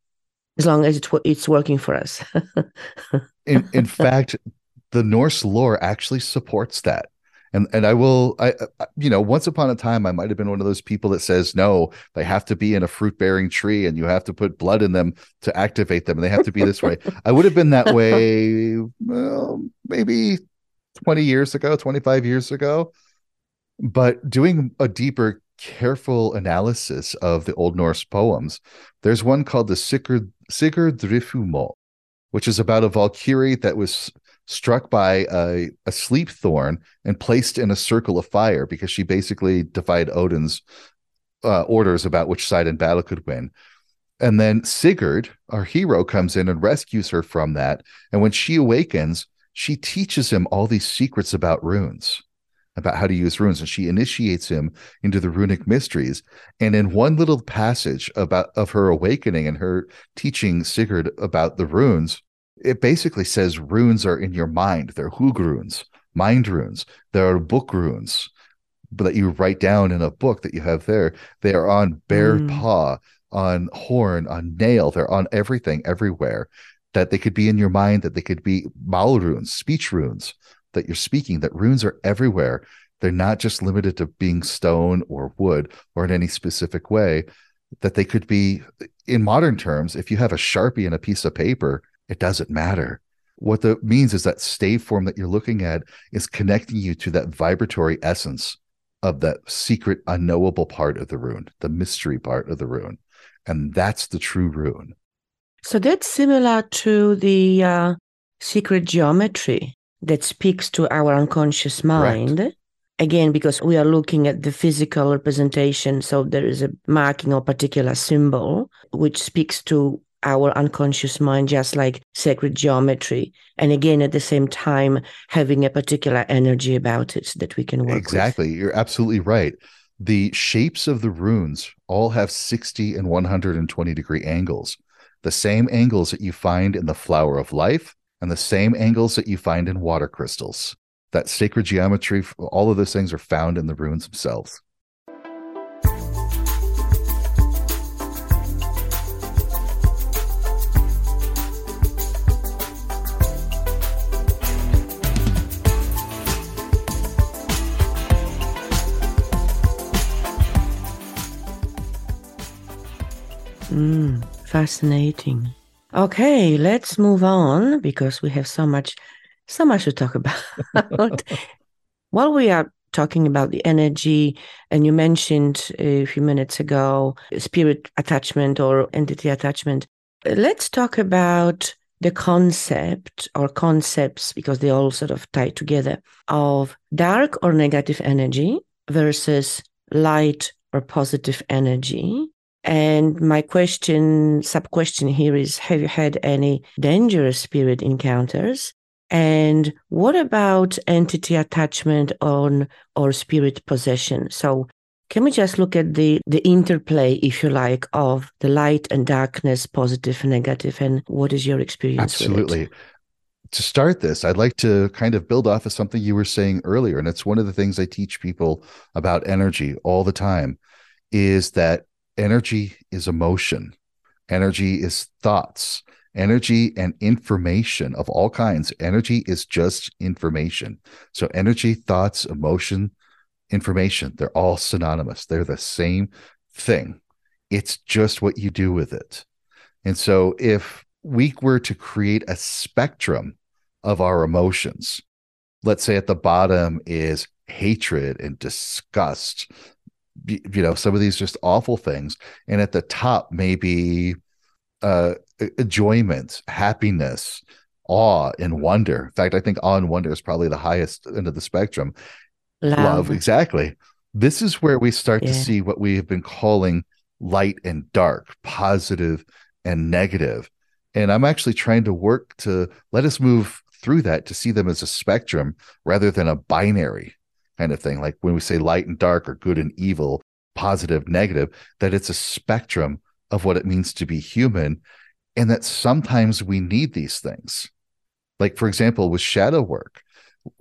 As long as it's wo- it's working for us. in in fact the norse lore actually supports that and and i will I, I you know once upon a time i might have been one of those people that says no they have to be in a fruit bearing tree and you have to put blood in them to activate them and they have to be this way. I would have been that way well, maybe 20 years ago 25 years ago. But doing a deeper careful analysis of the old norse poems there's one called the sigurd sigurd which is about a Valkyrie that was struck by a, a sleep thorn and placed in a circle of fire because she basically defied Odin's uh, orders about which side in battle could win. And then Sigurd, our hero, comes in and rescues her from that. And when she awakens, she teaches him all these secrets about runes, about how to use runes. And she initiates him into the runic mysteries. And in one little passage about of her awakening and her teaching Sigurd about the runes, it basically says runes are in your mind. They're hug runes, mind runes. There are book runes that you write down in a book that you have there. They are on bear Mm. paw, on horn, on nail. They're on everything, everywhere. That they could be in your mind, that they could be mal runes, speech runes that you're speaking, that runes are everywhere. They're not just limited to being stone or wood or in any specific way, that they could be in modern terms. If you have a Sharpie and a piece of paper, it doesn't matter. What that means is that stave form that you're looking at is connecting you to that vibratory essence of that secret, unknowable part of the rune, the mystery part of the rune. And that's the true rune. so that's similar to the uh, secret geometry that speaks to our unconscious mind. Again, because we are looking at the physical representation, so there is a marking or particular symbol which speaks to our unconscious mind, just like sacred geometry. And again, at the same time, having a particular energy about it that we can work with. Exactly. You're absolutely right. The shapes of the runes all have 60 and 120 degree angles, the same angles that you find in the flower of life and the same angles that you find in water crystals. That sacred geometry, all of those things are found in the runes themselves. Mm, fascinating. Okay, let's move on because we have so much, so much to talk about. While we are talking about the energy, and you mentioned a few minutes ago spirit attachment or entity attachment, let's talk about the concept or concepts because they all sort of tie together of dark or negative energy versus light or positive energy and my question, sub question here is Have you had any dangerous spirit encounters? And what about entity attachment on or spirit possession? So can we just look at the the interplay, if you like, of the light and darkness, positive and negative, and what is your experience? Absolutely. To start this, I'd like to kind of build off of something you were saying earlier, and it's one of the things I teach people about energy all the time, is that energy is emotion, energy is thoughts, energy and information of all kinds. Energy is just information. So, energy, thoughts, emotion, information, they're all synonymous. They're the same thing. It's just what you do with it. And so, if we were to create a spectrum of our emotions, let's say at the bottom is hatred and disgust you know some of these just awful things. And at the top maybe uh enjoyment happiness awe and wonder. In fact i think awe and wonder is probably the highest end of the spectrum. Love, love exactly. This is where we start yeah. to see what we have been calling light and dark positive and negative. And i'm actually trying to work to let us move through that to see them as a spectrum rather than a binary kind of thing. Like when we say light and dark or good and evil, positive, negative, that it's a spectrum of what it means to be human. And that sometimes we need these things. Like, for example, with shadow work,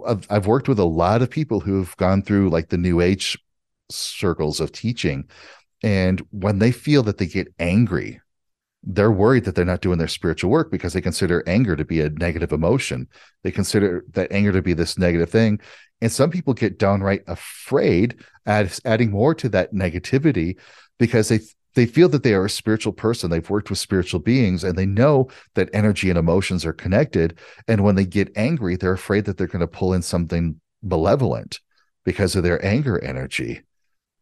I've, I've worked with a lot of people who've gone through like the new age circles of teaching. And when they feel that they get angry, they're worried that they're not doing their spiritual work because they consider anger to be a negative emotion. They consider that anger to be this negative thing. And some people get downright afraid at adding more to that negativity because they they feel that they are a spiritual person. They've worked with spiritual beings and they know that energy and emotions are connected. And when they get angry, they're afraid that they're going to pull in something malevolent because of their anger energy.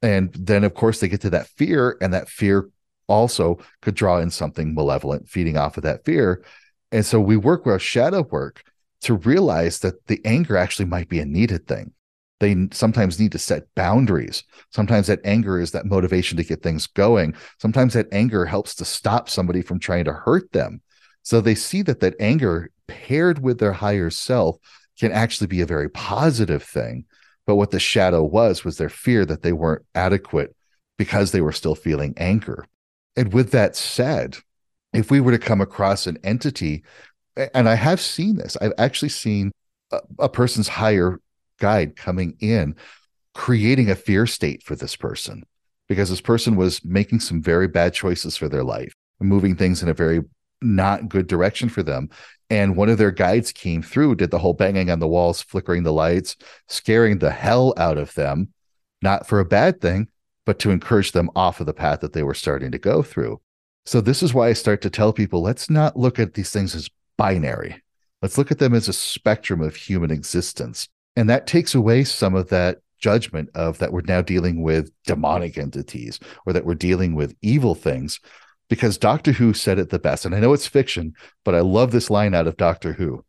And then, of course, they get to that fear, and that fear also could draw in something malevolent, feeding off of that fear. And so we work with shadow work to realize that the anger actually might be a needed thing. They sometimes need to set boundaries. Sometimes that anger is that motivation to get things going. Sometimes that anger helps to stop somebody from trying to hurt them. So they see that that anger paired with their higher self can actually be a very positive thing. But what the shadow was was their fear that they weren't adequate because they were still feeling anger. And with that said, if we were to come across an entity and I have seen this. I've actually seen a, a, person's higher guide coming in, creating a fear state for this person because this person was making some very bad choices for their life, moving things in a very not good direction for them. And one of their guides came through, did the whole banging on the walls, flickering the lights, scaring the hell out of them, not for a bad thing, but to encourage them off of the path that they were starting to go through. So, this is why I start to tell people let's not look at these things as binary. Let's look at them as a spectrum of human existence. And that takes away some of that judgment of that we're now dealing with demonic entities or that we're dealing with evil things because Doctor Who said it the best. And I know it's fiction, but I love this line out of Doctor Who.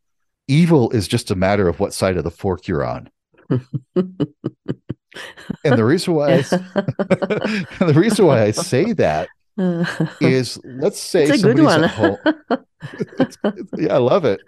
Evil is just a matter of what side of the fork you're on. and the reason why I, the reason why I say that is let's say it's a good one. home. it's, it's, yeah, I love it.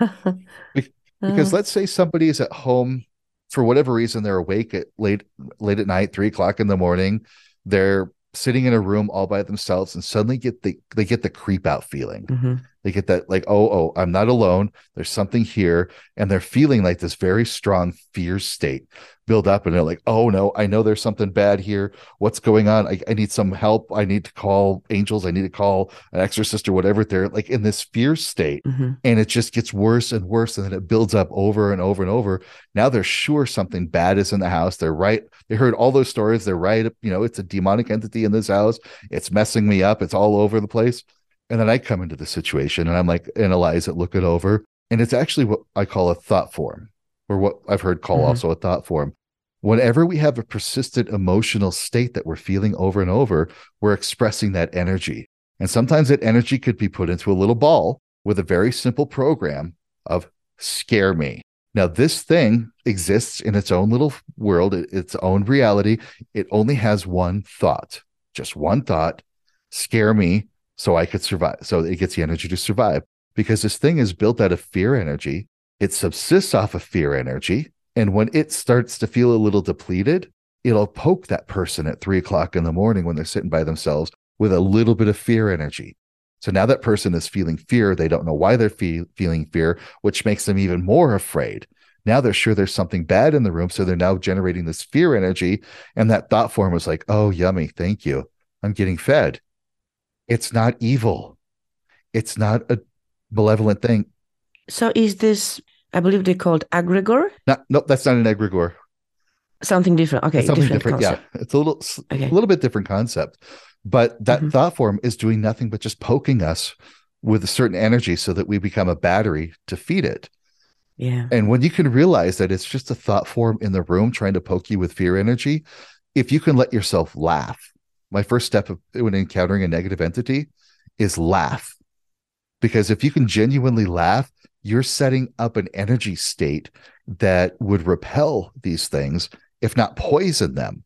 Because let's say somebody is at home for whatever reason, they're awake at late late at night, three o'clock in the morning. They're sitting in a room all by themselves and suddenly get the they get the creep out feeling. Mm-hmm. They get that, like, oh, oh, I'm not alone. There's something here. And they're feeling like this very strong fear state build up. And they're like, oh, no, I know there's something bad here. What's going on? I, I need some help. I need to call angels. I need to call an exorcist or whatever. They're like in this fear state. Mm-hmm. And it just gets worse and worse. And then it builds up over and over and over. Now they're sure something bad is in the house. They're right. They heard all those stories. They're right. You know, it's a demonic entity in this house. It's messing me up. It's all over the place. And then I come into the situation and I'm like, analyze it, look it over. And it's actually what I call a thought form, or what I've heard call mm-hmm. also a thought form. Whenever we have a persistent emotional state that we're feeling over and over, we're expressing that energy. And sometimes that energy could be put into a little ball with a very simple program of scare me. Now, this thing exists in its own little world, its own reality. It only has one thought, just one thought scare me so I could survive. So it gets the energy to survive because this thing is built out of fear energy. It subsists off of fear energy. And when it starts to feel a little depleted, it'll poke that person at three o'clock in the morning when they're sitting by themselves with a little bit of fear energy. So now that person is feeling fear. They don't know why they're fe- feeling fear, which makes them even more afraid. Now they're sure there's something bad in the room. So they're now generating this fear energy. And that thought form was like, oh, yummy. Thank you. I'm getting fed. It's not evil. It's not a malevolent thing. So is this, I believe they called egregore? No, no, that's not an egregore. Something different. Okay, it's something different. different yeah, it's a little, okay. a little bit different concept. But that mm-hmm. thought form is doing nothing but just poking us with a certain energy so that we become a battery to feed it. Yeah. And when you can realize that it's just a thought form in the room trying to poke you with fear energy, if you can let yourself laugh my first step of, when encountering a negative entity is laugh. Because if you can genuinely laugh, you're setting up an energy state that would repel these things, if not poison them.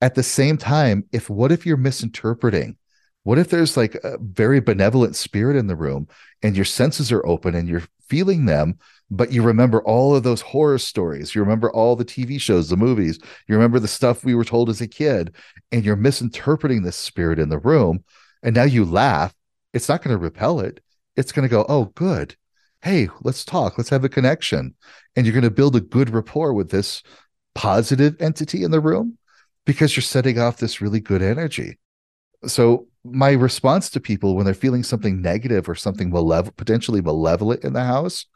At the same time, if what if you're misinterpreting? What if there's like a very benevolent spirit in the room and your senses are open and you're feeling them, but you remember all of those horror stories. You remember all the TV shows, the movies. You remember the stuff we were told as a kid, and you're misinterpreting this spirit in the room. And now you laugh. It's not going to repel it. It's going to go, oh, good. Hey, let's talk. Let's have a connection. And you're going to build a good rapport with this positive entity in the room because you're setting off this really good energy. So, my response to people when they're feeling something negative or something malevolent, potentially malevolent in the house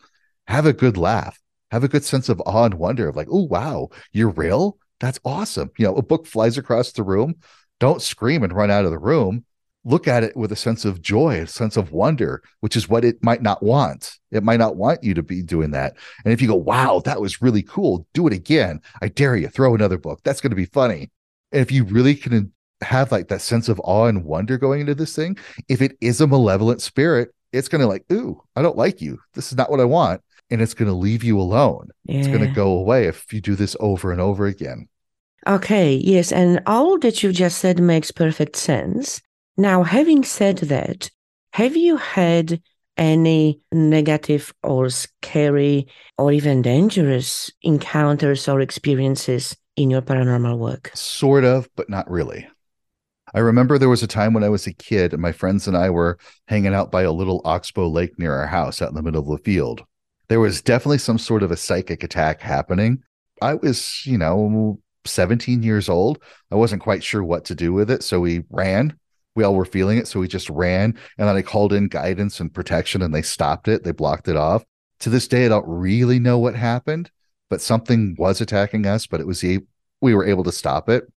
have a good laugh, have a good sense of awe and wonder of like, oh, wow, you're real? That's awesome. You know, a book flies across the room. Don't scream and run out of the room. Look at it with a sense of joy, a sense of wonder, which is what it might not want. It might not want you to be doing that. And if you go, wow, that was really cool, do it again. I dare you, throw another book. That's going to be funny. And if you really can have like that sense of awe and wonder going into this thing, if it is a malevolent spirit, it's going to like, ooh, I don't like you. This is not what I want and it's going to leave you alone. Yeah. It's going to go away if you do this over and over again. Okay, yes. And all that you just said makes perfect sense. Now, having said that, have you had any negative or scary or even dangerous encounters or experiences in your paranormal work? Sort of, but not really. I remember there was a time when I was a kid and my friends and I were hanging out by a little oxbow lake near our house out in the middle of the field there was definitely some sort of a psychic attack happening. I was, you know, 17 years old. I wasn't quite sure what to do with it. So we ran. We all were feeling it. So we just ran. And then I called in guidance and protection and they stopped it. They blocked it off. To this day, I don't really know what happened, but something was attacking us, but it was, we were able to stop it.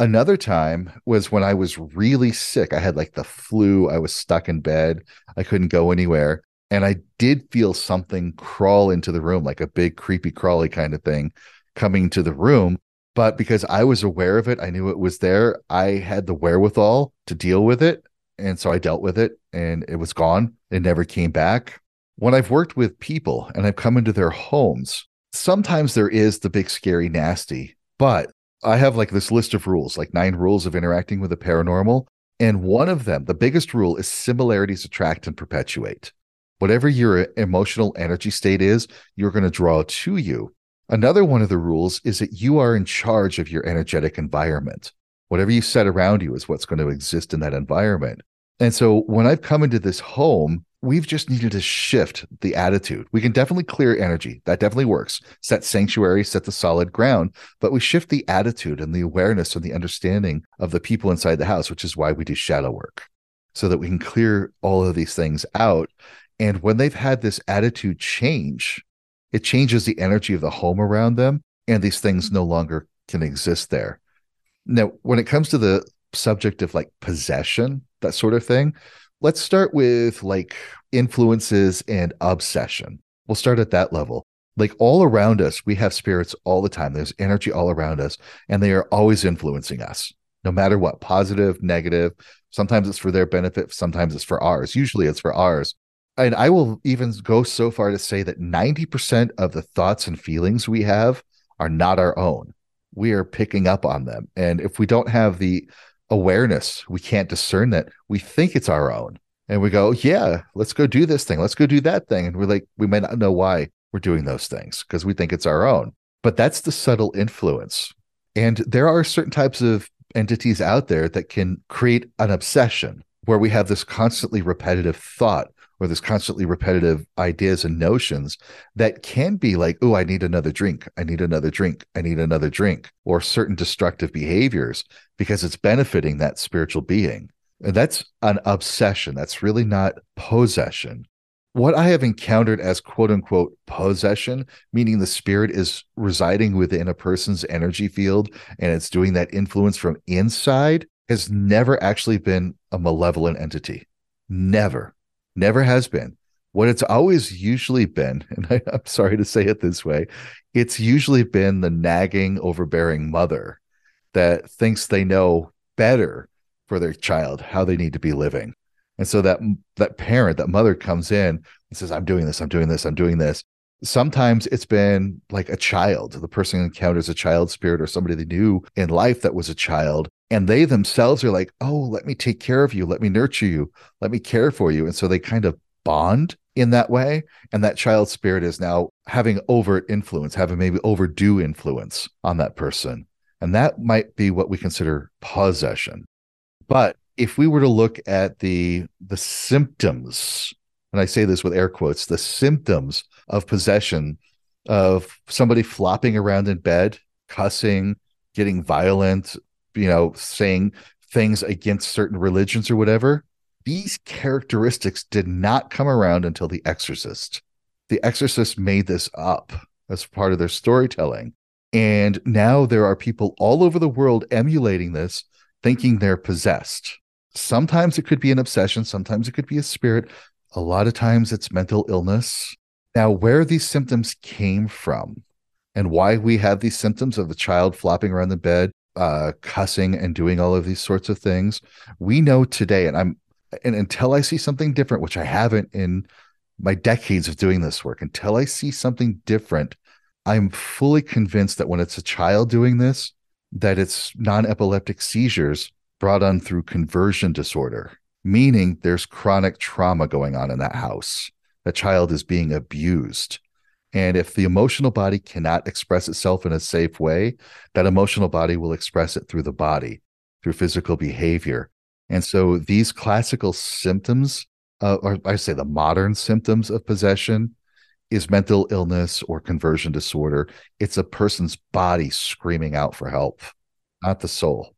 Another time was when I was really sick. I had like the flu. I was stuck in bed. I couldn't go anywhere and I did feel something crawl into the room, like a big creepy crawly kind of thing coming to the room. But because I was aware of it, I knew it was there. I had the wherewithal to deal with it. And so I dealt with it and it was gone. It never came back. When I've worked with people and I've come into their homes, sometimes there is the big, scary, nasty, but I have like this list of rules, like nine rules of interacting with the paranormal. And one of them, the biggest rule is similarities attract and perpetuate. Whatever your emotional energy state is, you're going to draw to you. Another one of the rules is that you are in charge of your energetic environment. Whatever you set around you is what's going to exist in that environment. And so when I've come into this home, we've just needed to shift the attitude. We can definitely clear energy. That definitely works. Set sanctuary, set the solid ground, but we shift the attitude and the awareness and the understanding of the people inside the house, which is why we do shadow work so that we can clear all of these things out. And when they've had this attitude change, it changes the energy of the home around them, and these things no longer can exist there. Now, when it comes to the subject of like possession, that sort of thing, let's start with like influences and obsession. We'll start at that level. Like all around us, we have spirits all the time. There's energy all around us, and they are always influencing us, no matter what positive, negative. Sometimes it's for their benefit, sometimes it's for ours. Usually it's for ours. And I will even go so far to say that 90% of the thoughts and feelings we have are not our own. We are picking up on them. And if we don't have the awareness. We can't discern that. We think it's our own. And we go, yeah, let's go do this thing. Let's go do that thing. And we're like, we may not know why we're doing those things because we think it's our own. But that's the subtle influence. And there are certain types of entities out there that can create an obsession where we have this constantly repetitive thought or this constantly repetitive ideas and notions that can be like, oh, I need another drink. I need another drink. I need another drink, or certain destructive behaviors because it's benefiting that spiritual being. And that's an obsession. That's really not possession. What I have encountered as quote unquote possession, meaning the spirit is residing within a person's energy field and it's doing that influence from inside, has never actually been a malevolent entity. Never. Never has been. What it's always usually been, and I, I'm sorry to say it this way, it's usually been the nagging, overbearing mother that thinks they know better for their child how they need to be living. And so that that parent, that mother comes in and says, I'm doing this, I'm doing this, I'm doing this. Sometimes it's been like a child. The person encounters a child spirit or somebody they knew in life that was a child and they themselves are like oh let me take care of you. Let me nurture you. Let me care for you. And so they kind of bond in that way and that child spirit is now having overt influence having maybe overdue influence on that person. And that might be what we consider possession. But if we were to look at the the symptoms and i say this with air quotes the symptoms of possession of somebody flopping around in bed cussing getting violent you know, saying things against certain religions or whatever. These characteristics did not come around until The Exorcist. The Exorcist made this up as part of their storytelling. And now there are people all over the world emulating this, thinking they're possessed. Sometimes it could be an obsession, sometimes it could be a spirit. A lot of times it's mental illness. Now, where these symptoms came from and why we have these symptoms of the child flopping around the bed, uh, cussing and doing all of these sorts of things. We know today, and I'm, and until I see something different, which I haven't in my decades of doing this work, until I see something different, I'm fully convinced that when it's a child doing this, that it's non-epileptic seizures brought on through conversion disorder, meaning there's chronic trauma going on in that house. The child is being abused. And if the emotional body cannot express itself in a safe way, that emotional body will express it through the body, through physical behavior. And so these classical symptoms, uh, or I say the modern symptoms of possession, is mental illness or conversion disorder. It's a person's body screaming out for help, not the soul.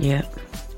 Yeah,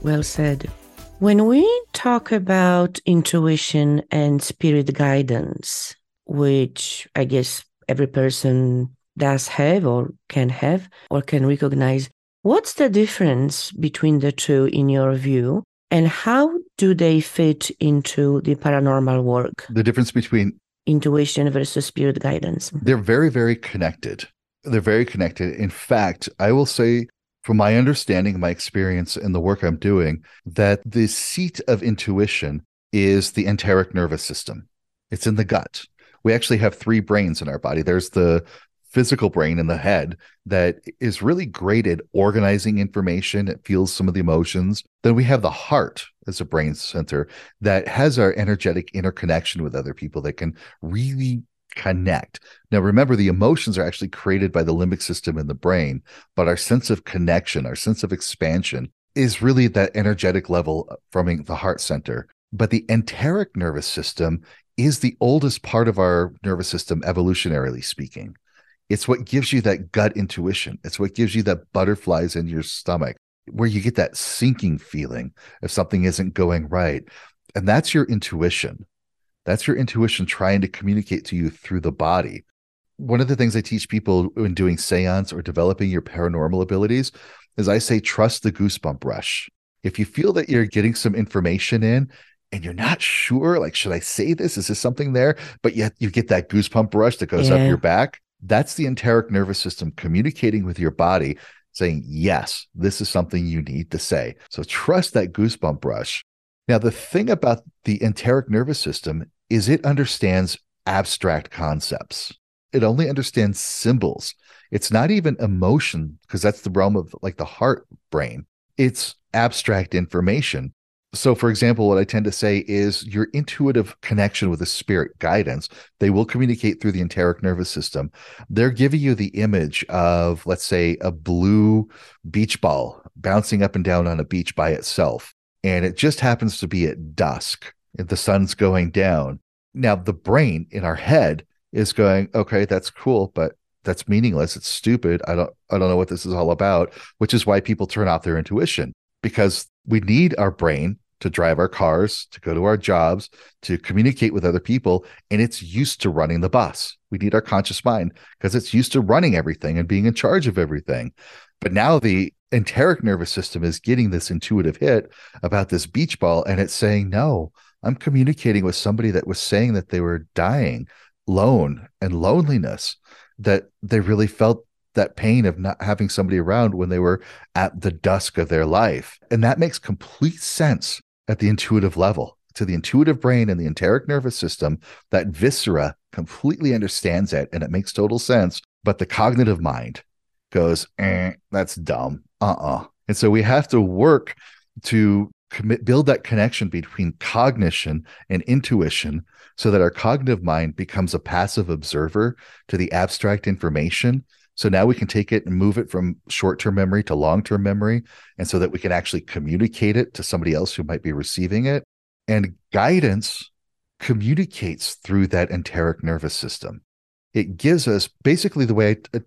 well said. When we talk about intuition and spirit guidance, which I guess every person does have or can have or can recognize, what's the difference between the two in your view? And how do they fit into the paranormal work? The difference between intuition versus spirit guidance. They're very, very connected. They're very connected. In fact, I will say from my understanding, my experience, and the work I'm doing, that the seat of intuition is the enteric nervous system. It's in the gut. We actually have three brains in our body. There's the physical brain in the head that is really great at organizing information. It feels some of the emotions. Then we have the heart, as a brain center that has our energetic interconnection with other people that can really connect. Now, remember, the emotions are actually created by the limbic system in the brain, but our sense of connection, our sense of expansion is really that energetic level from the heart center. But the enteric nervous system is the oldest part of our nervous system, evolutionarily speaking. It's what gives you that gut intuition. It's what gives you that butterflies in your stomach, where you get that sinking feeling if something isn't going right. And that's your intuition. That's your intuition trying to communicate to you through the body. One of the things I teach people when doing seance or developing your paranormal abilities is I say, trust the goosebump rush. If you feel that you're getting some information in and you're not sure, like, should I say this? Is this something there? But yet you get that goosebump rush that goes yeah. up your back. That's the enteric nervous system communicating with your body, saying, yes, this is something you need to say. So trust that goosebump rush. Now, the thing about the enteric nervous system is it understands abstract concepts. It only understands symbols. It's not even emotion because that's the realm of like the heart brain. It's abstract information. So, for example, what I tend to say is your intuitive connection with the spirit guidance, they will communicate through the enteric nervous system. They're giving you the image of, let's say, a blue beach ball bouncing up and down on a beach by itself. And it just happens to be at dusk, and the sun's going down. Now, the brain in our head is going, okay, that's cool, but that's meaningless. It's stupid. I don't I don't know what this is all about, which is why people turn off their intuition because we need our brain to drive our cars, to go to our jobs, to communicate with other people, and it's used to running the bus. We need our conscious mind because it's used to running everything and being in charge of everything. But now the enteric nervous system is getting this intuitive hit about this beach ball and it's saying, "No, I'm communicating with somebody that was saying that they were dying, lone and loneliness." that they really felt that pain of not having somebody around when they were at the dusk of their life. And that makes complete sense at the intuitive level. To the intuitive brain and the enteric nervous system, that viscera completely understands it and it makes total sense. But the cognitive mind goes, eh, that's dumb. Uh uh-uh. uh And so we have to work to commit, build that connection between cognition and intuition so that our cognitive mind becomes a passive observer to the abstract information. So now we can take it and move it from short term memory to long term memory. And so that we can actually communicate it to somebody else who might be receiving it. And guidance communicates through that enteric nervous system. It gives us basically the way I,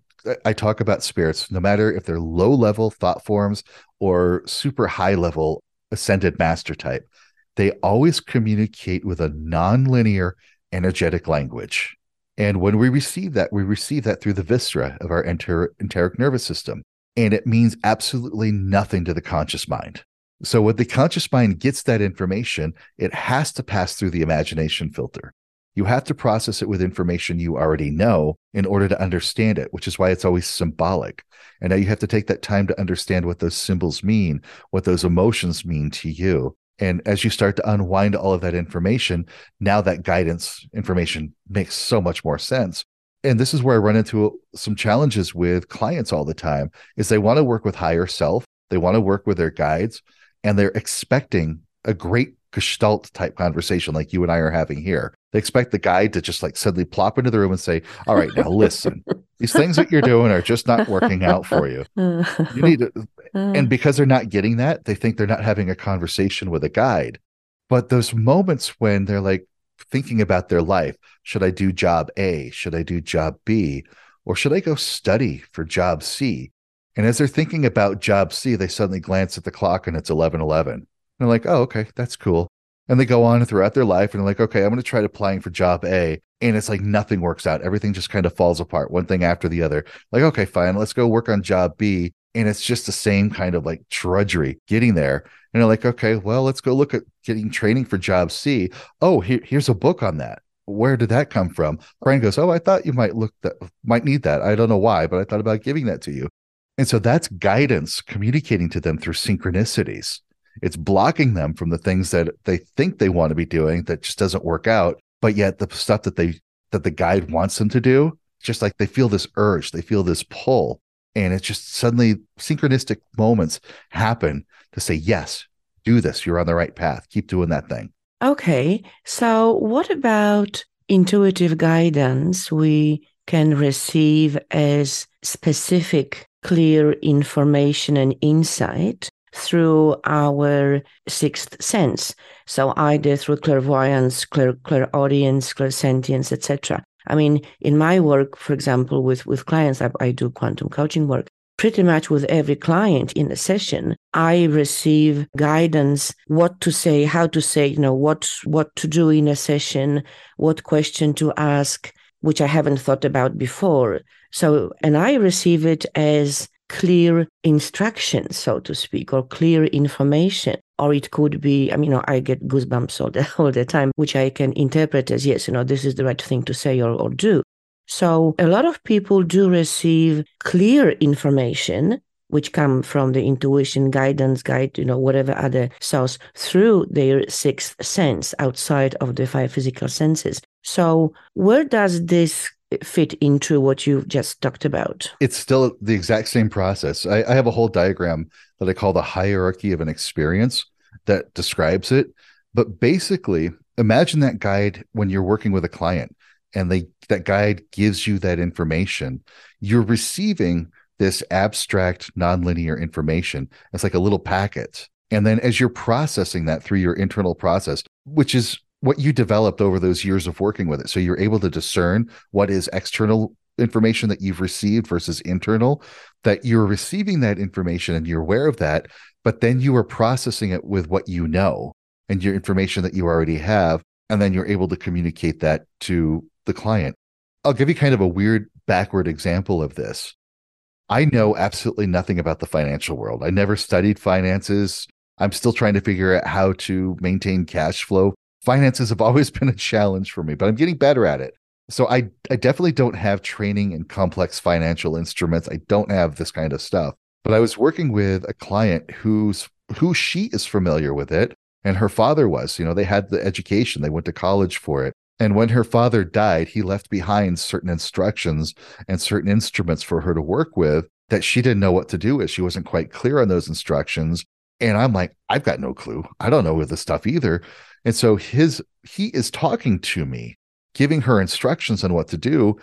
I talk about spirits, no matter if they're low level thought forms or super high level ascended master type they always communicate with a nonlinear energetic language. And when we receive that, we receive that through the viscera of our enter- enteric nervous system. And it means absolutely nothing to the conscious mind. So when the conscious mind gets that information, it has to pass through the imagination filter. You have to process it with information you already know in order to understand it, which is why it's always symbolic. And now you have to take that time to understand what those symbols mean, what those emotions mean to you. And as you start to unwind all of that information, now that guidance information makes so much more sense. And this is where I run into some challenges with clients all the time is they want to work with higher self, they want to work with their guides, and they're expecting a great gestalt type conversation like you and I are having here. They expect the guide to just like suddenly plop into the room and say, All right, now listen, these things that you're doing are just not working out for you. Uh, you need to, uh. and because they're not getting that, they think they're not having a conversation with a guide. But those moments when they're like thinking about their life, should I do job A? Should I do job B? Or should I go study for job C? And as they're thinking about job C, they suddenly glance at the clock and it's 11 11 they're like, oh, okay, that's cool. And they go on throughout their life and they're like, okay, I'm going to try applying for job A. And it's like nothing works out. Everything just kind of falls apart, one thing after the other. Like, okay, fine, let's go work on job B. And it's just the same kind of like drudgery getting there. And they're like, okay, well, let's go look at getting training for job C. Oh, here, here's a book on that. Where did that come from? Brian goes, Oh, I thought you might look that might need that. I don't know why, but I thought about giving that to you. And so that's guidance communicating to them through synchronicities it's blocking them from the things that they think they want to be doing that just doesn't work out but yet the stuff that they that the guide wants them to do just like they feel this urge they feel this pull and it's just suddenly synchronistic moments happen to say yes do this. You're on the right path. Keep doing that thing. Okay. So, what about intuitive guidance we can receive as specific, clear information and insight through our sixth sense? So, either through clairvoyance, clair, clairaudience, clairsentience, etc. I mean, in my work, for example, with, with clients, I, I do quantum coaching work pretty much with every client in a session i receive guidance what to say how to say you know what what to do in a session what question to ask which i haven't thought about before so and i receive it as clear instructions so to speak or clear information. Or it could be i mean you know i get goosebumps all the, all the time which i can interpret as yes you know this is the right thing to say or, or do. So a lot of people do receive clear information which come from the intuition guidance guide you know whatever other source through their sixth sense outside of the five physical senses. So where does this fit into what you've just talked about? It's still the exact same process. I, I have a whole diagram that i call the hierarchy of an experience that describes it. But basically imagine that guide when you're working with a client and they that guide gives you that information. You're receiving this abstract nonlinear information. It's like a little packet. And then as you're processing that through your internal process which is what you developed over those years of working with it so you're able to discern what is external information that you've received versus internal that you're receiving that information and you're aware of that but then you are processing it with what you know and your information that you already have and then you're able to communicate that to the client. I'll give you kind of a weird backward example of this. I know absolutely nothing about the financial world. I never studied finances. I'm still trying to figure out how to maintain cash flow. Finances have always been a challenge for me, but I'm getting better at it. So I I definitely don't have training in complex financial instruments. I don't have this kind of stuff. But I was working with a client who's who she is familiar with it and her father was. You know, they had the education, they went to college for it. And when her father died, he left behind certain instructions and certain instruments for her to work with that she didn't know what to do with. She wasn't quite clear on those instructions. And I'm like, I've got no clue. I don't know this stuff either. And so his he is talking to me, giving her instructions on what to do.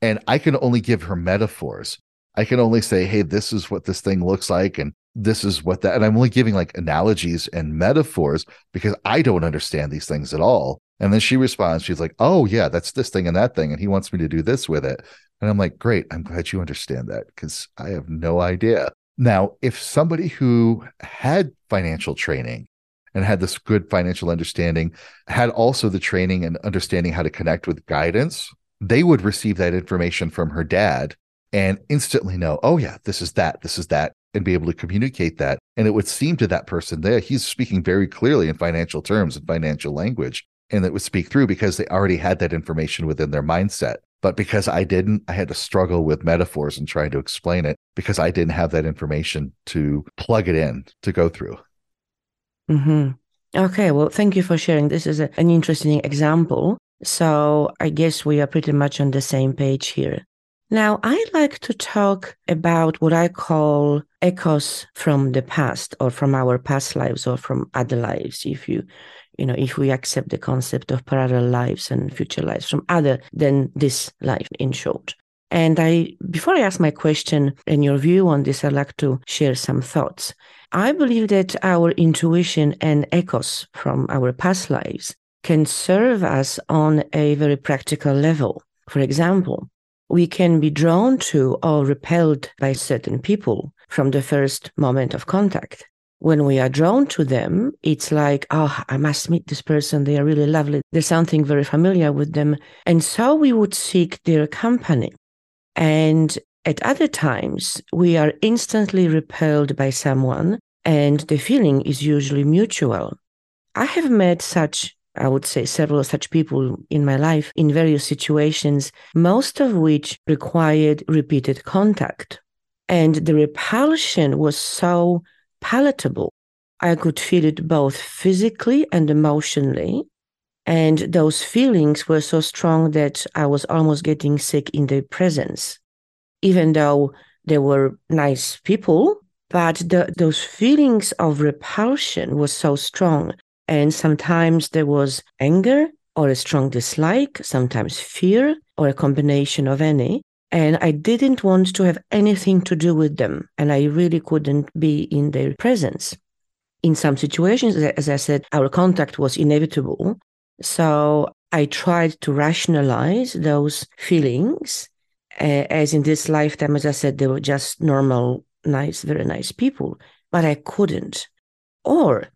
And I can only give her metaphors. I can only say, hey, this is what this thing looks like. And this is what that, and I'm only giving like analogies and metaphors because I don't understand these things at all. And then she responds, she's like, Oh, yeah, that's this thing and that thing. And he wants me to do this with it. And I'm like, Great. I'm glad you understand that because I have no idea. Now, if somebody who had financial training and had this good financial understanding had also the training and understanding how to connect with guidance, they would receive that information from her dad and instantly know, oh, yeah, this is that, this is that, and be able to communicate that. And it would seem to that person there, he's speaking very clearly in financial terms and financial language and it would speak through because they already had that information within their mindset. But because I didn't, I had to struggle with metaphors and trying to explain it because I didn't have that information to plug it in to go through. Mm-hmm. Okay, well, thank you for sharing. This is a, an interesting example. So I guess we are pretty much on the same page here. Now, I like to talk about what I call echoes from the past or from our past lives or from other lives, if you you know, if we accept the concept of parallel lives and future lives from other than this life, in short. And I, before I ask my question and your view on this, I'd like to share some thoughts. I believe that our intuition and echoes from our past lives can serve us on a very practical level. For example, we can be drawn to or repelled by certain people from the first moment of contact when we are drawn to them, it's like, oh, I must meet this person. They are really lovely. There's something very familiar with them. And so we would seek their company. And at other times, we are instantly repelled by someone, and the feeling is usually mutual. I have met such, I would say, several such people in my life in various situations, most of which required repeated contact. And the repulsion was so palatable. I could feel it both physically and emotionally. And those feelings were so strong that I was almost getting sick in their presence. Even though they were nice people, but the, those feelings of repulsion was so strong. And sometimes there was anger or a strong dislike, sometimes fear or a combination of any. And I didn't want to have anything to do with them. And I really couldn't be in their presence. In some situations, as I said, our contact was inevitable. So I tried to rationalize those feelings. Uh, as in this lifetime, as I said, they were just normal, nice, very nice people, but I couldn't. Or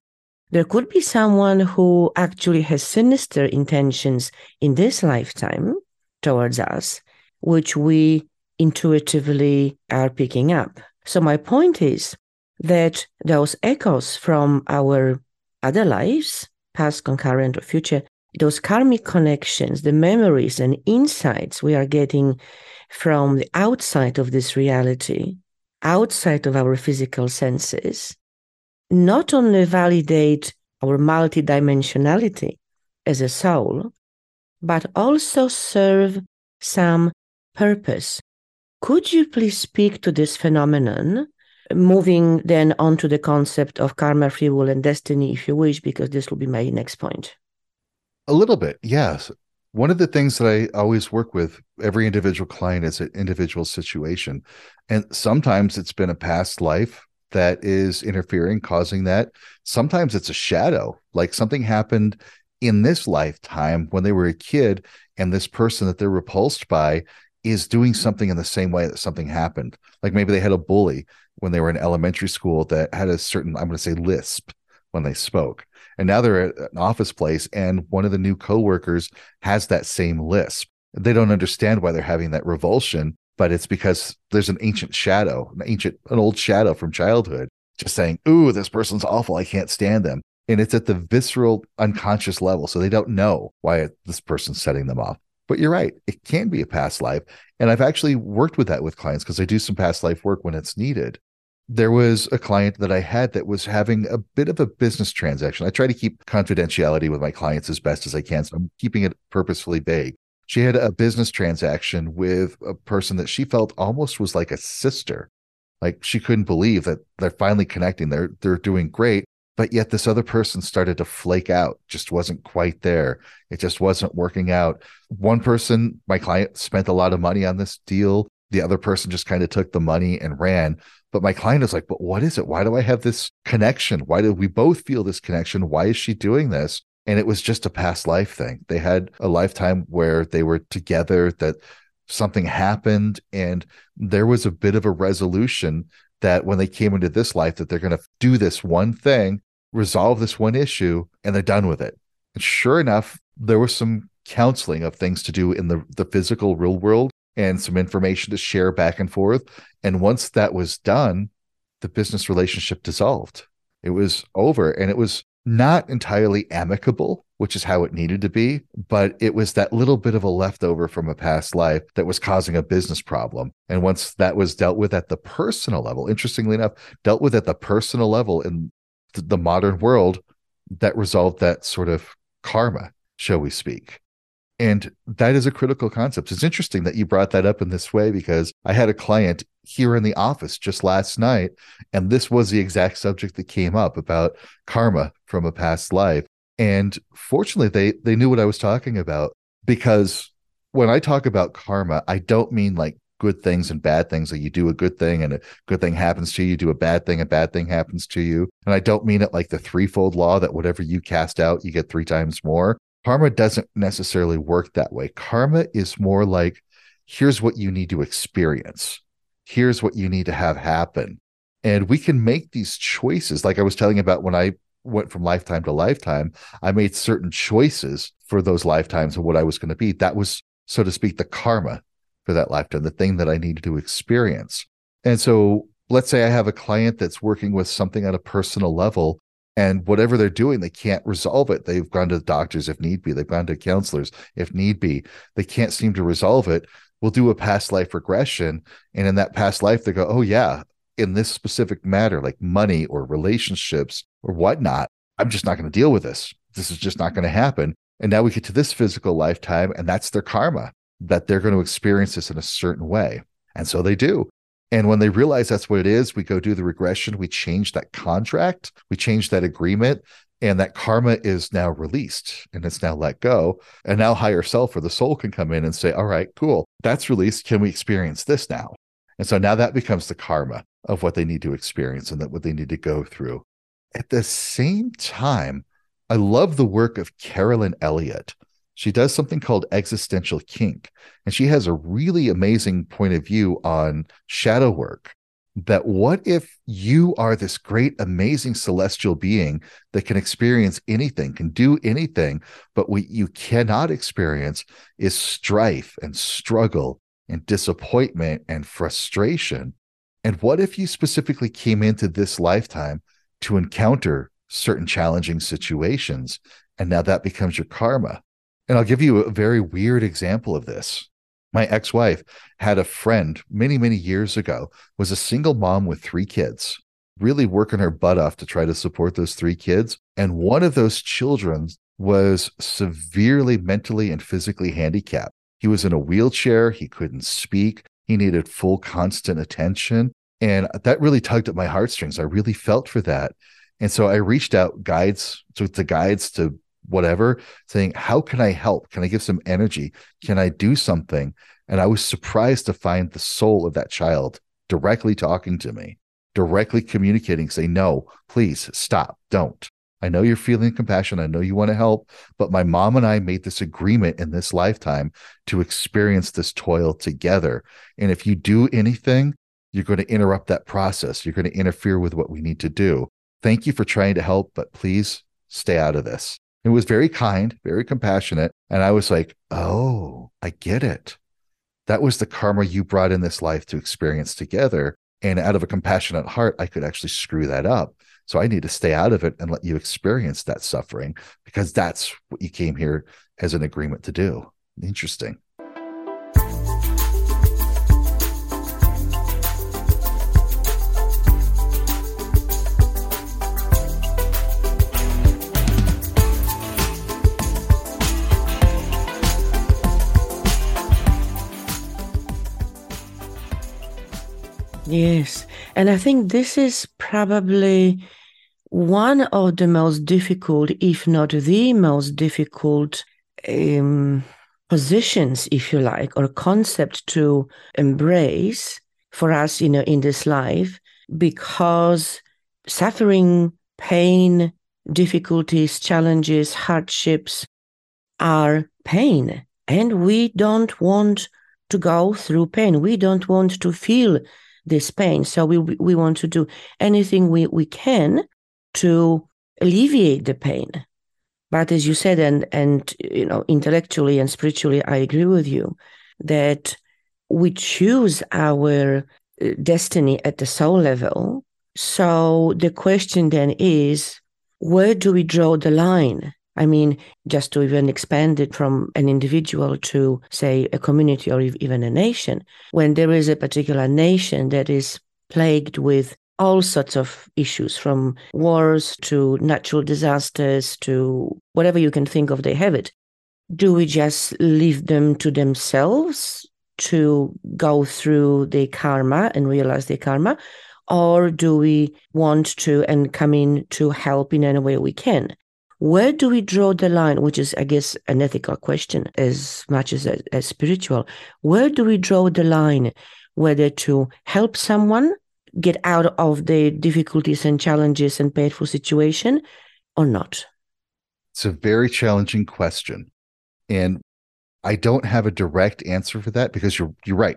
there could be someone who actually has sinister intentions in this lifetime towards us, which we intuitively are picking up. So, my point is that those echoes from our other lives, past, concurrent, or future, those karmic connections, the memories and insights we are getting from the outside of this reality, outside of our physical senses, not only validate our multidimensionality as a soul, but also serve some purpose. Could you please speak to this phenomenon? Moving then on to the concept of karma, free will, and destiny, if you wish, because this will be my next point. A little bit, yes. One of the things that I always work with every individual client is an individual situation. And sometimes it's been a past life that is interfering, causing that. Sometimes it's a shadow, like something happened in this lifetime when they were a kid, and this person that they're repulsed by is doing something in the same way that something happened. Like maybe they had a bully when they were in elementary school that had a certain, I'm going to say, lisp when they spoke. And now they're at an office place, and one of the new coworkers has that same lisp. They don't understand why they're having that revulsion but it's because there's an ancient shadow, an ancient, an old shadow from childhood, just saying, "Ooh, this person's awful. I can't stand them." And it's at the visceral, unconscious level, so they don't know why this person's setting them off. But you're right; it can be a past life, and I've actually worked with that with clients because I do some past life work when it's needed. There was a client that I had that was having a bit of a business transaction. I try to keep confidentiality with my clients as best as I can, so I'm keeping it purposefully vague she had a business transaction with a person that she felt almost was like a sister. Like she couldn't believe that they're finally connecting. They're they're doing great, but yet this other person started to flake out. Just wasn't quite there. It just wasn't working out. One person, my client, spent a lot of money on this deal. The other person just kind of took the money and ran. But my client is like, but what is it? Why do I have this connection? Why do we both feel this connection? Why is she doing this? and it was just a past life thing. They had a lifetime where they were together, that something happened, and there was a bit of a resolution that when they came into this life, that they're going to do this one thing, resolve this one issue, and they're done with it. And sure enough, there was some counseling of things to do in the, the physical real world and some information to share back and forth. And once that was done, the business relationship dissolved. It was over. And it was not entirely amicable, which is how it needed to be, but it was that little bit of a leftover from a past life that was causing a business problem. And once that was dealt with at the personal level, interestingly enough, dealt with at the personal level in the modern world, that resolved that sort of karma, shall we speak. And that is a critical concept. It's interesting that you brought that up in this way because I had a client here in the office just last night, and this was the exact subject that came up about karma from a past life. And fortunately, they they knew what I was talking about because when I talk about karma, I don't mean like good things and bad things. Like you do a good thing and a good thing happens to you, you do a bad thing, a bad thing happens to you. And I don't mean it like the threefold law that whatever you cast out, you get three times more. Karma doesn't necessarily work that way. Karma is more like here's what you need to experience, here's what you need to have happen. And we can make these choices. Like I was telling about when I went from lifetime to lifetime, I made certain choices for those lifetimes of what I was going to be. That was, so to speak, the karma for that lifetime, the thing that I needed to experience. And so let's say I have a client that's working with something at a personal level and whatever they're doing they can't resolve it. They've gone to doctors if need be. They've gone to counselors if need be. They can't seem to resolve it. We'll do a past life regression and in that past life they go oh yeah in this specific matter like money or relationships or whatnot i'm just not going to deal with this. This is just not going to happen. And now we get to this physical lifetime and that's their karma that they're going to experience this in a certain way and so they do And when they realize that's what it is, we go do the regression, we change that contract, we change that agreement, and that karma is now released and it's now let go. And now higher self or the soul can come in and say, All right, cool, that's released. Can we experience this now? And so now that becomes the karma of what they need to experience and that what they need to go through. At the same time, I love the work of Carolyn Elliott. She does something called existential kink, and she has a really amazing point of view on shadow work. That what if you are this great, amazing celestial being that can experience anything, can do anything, but what you cannot experience is strife and struggle and disappointment and frustration? And what if you specifically came into this lifetime to encounter certain challenging situations and now that becomes your karma? And I'll give you a very weird example of this. My ex-wife had a friend many, many years ago, was a single mom with three kids, really working her butt off to try to support those three kids. And one of those children was severely mentally and physically handicapped. He was in a wheelchair, he couldn't speak, he needed full constant attention. And that really tugged at my heartstrings. I really felt for that. And so I reached out guides to, to guides to whatever, saying, How can I help? Can I give some energy? Can I do something? And I was surprised to find the soul of that child directly talking to me, directly communicating, say, No, please stop, don't. I know you're feeling compassion. I know you want to help, but my mom and I made this agreement in this lifetime to experience this toil together. And if you do anything, you're going to interrupt that process. You're going to interfere with what we need to do. Thank you for trying to help, but please stay out of this. It was very kind, very compassionate. And I was like, oh, I get it. That was the karma you brought in this life to experience together. And out of a compassionate heart, I could actually screw that up. So I need to stay out of it and let you experience that suffering because that's what you came here as an agreement to do. Interesting. Yes. And I think this is probably one of the most difficult, if not the most difficult um, positions, if you like, or concept to embrace for us you know, in this life, because suffering, pain, difficulties, challenges, hardships are pain. And we don't want to go through pain. We don't want to feel this pain. So we we want to do anything we, we can to alleviate the pain. But as you said, and and you know, intellectually and spiritually, I agree with you that we choose our uh, destiny at the soul level. So the question then is, where do we draw the line? I mean, just to even expand it from an individual to, say, a community or even a nation, when there is a particular nation that is plagued with all sorts of issues from wars to natural disasters to whatever you can think of, they have it. Do we just leave them to themselves to go through their karma and realize their karma? Or do we want to and come in to help in any way we can? Where do we draw the line, which is, I guess, an ethical question as much as, as spiritual? Where do we draw the line whether to help someone get out of the difficulties and challenges and painful situation or not? It's a very challenging question. And I don't have a direct answer for that because you're you're right.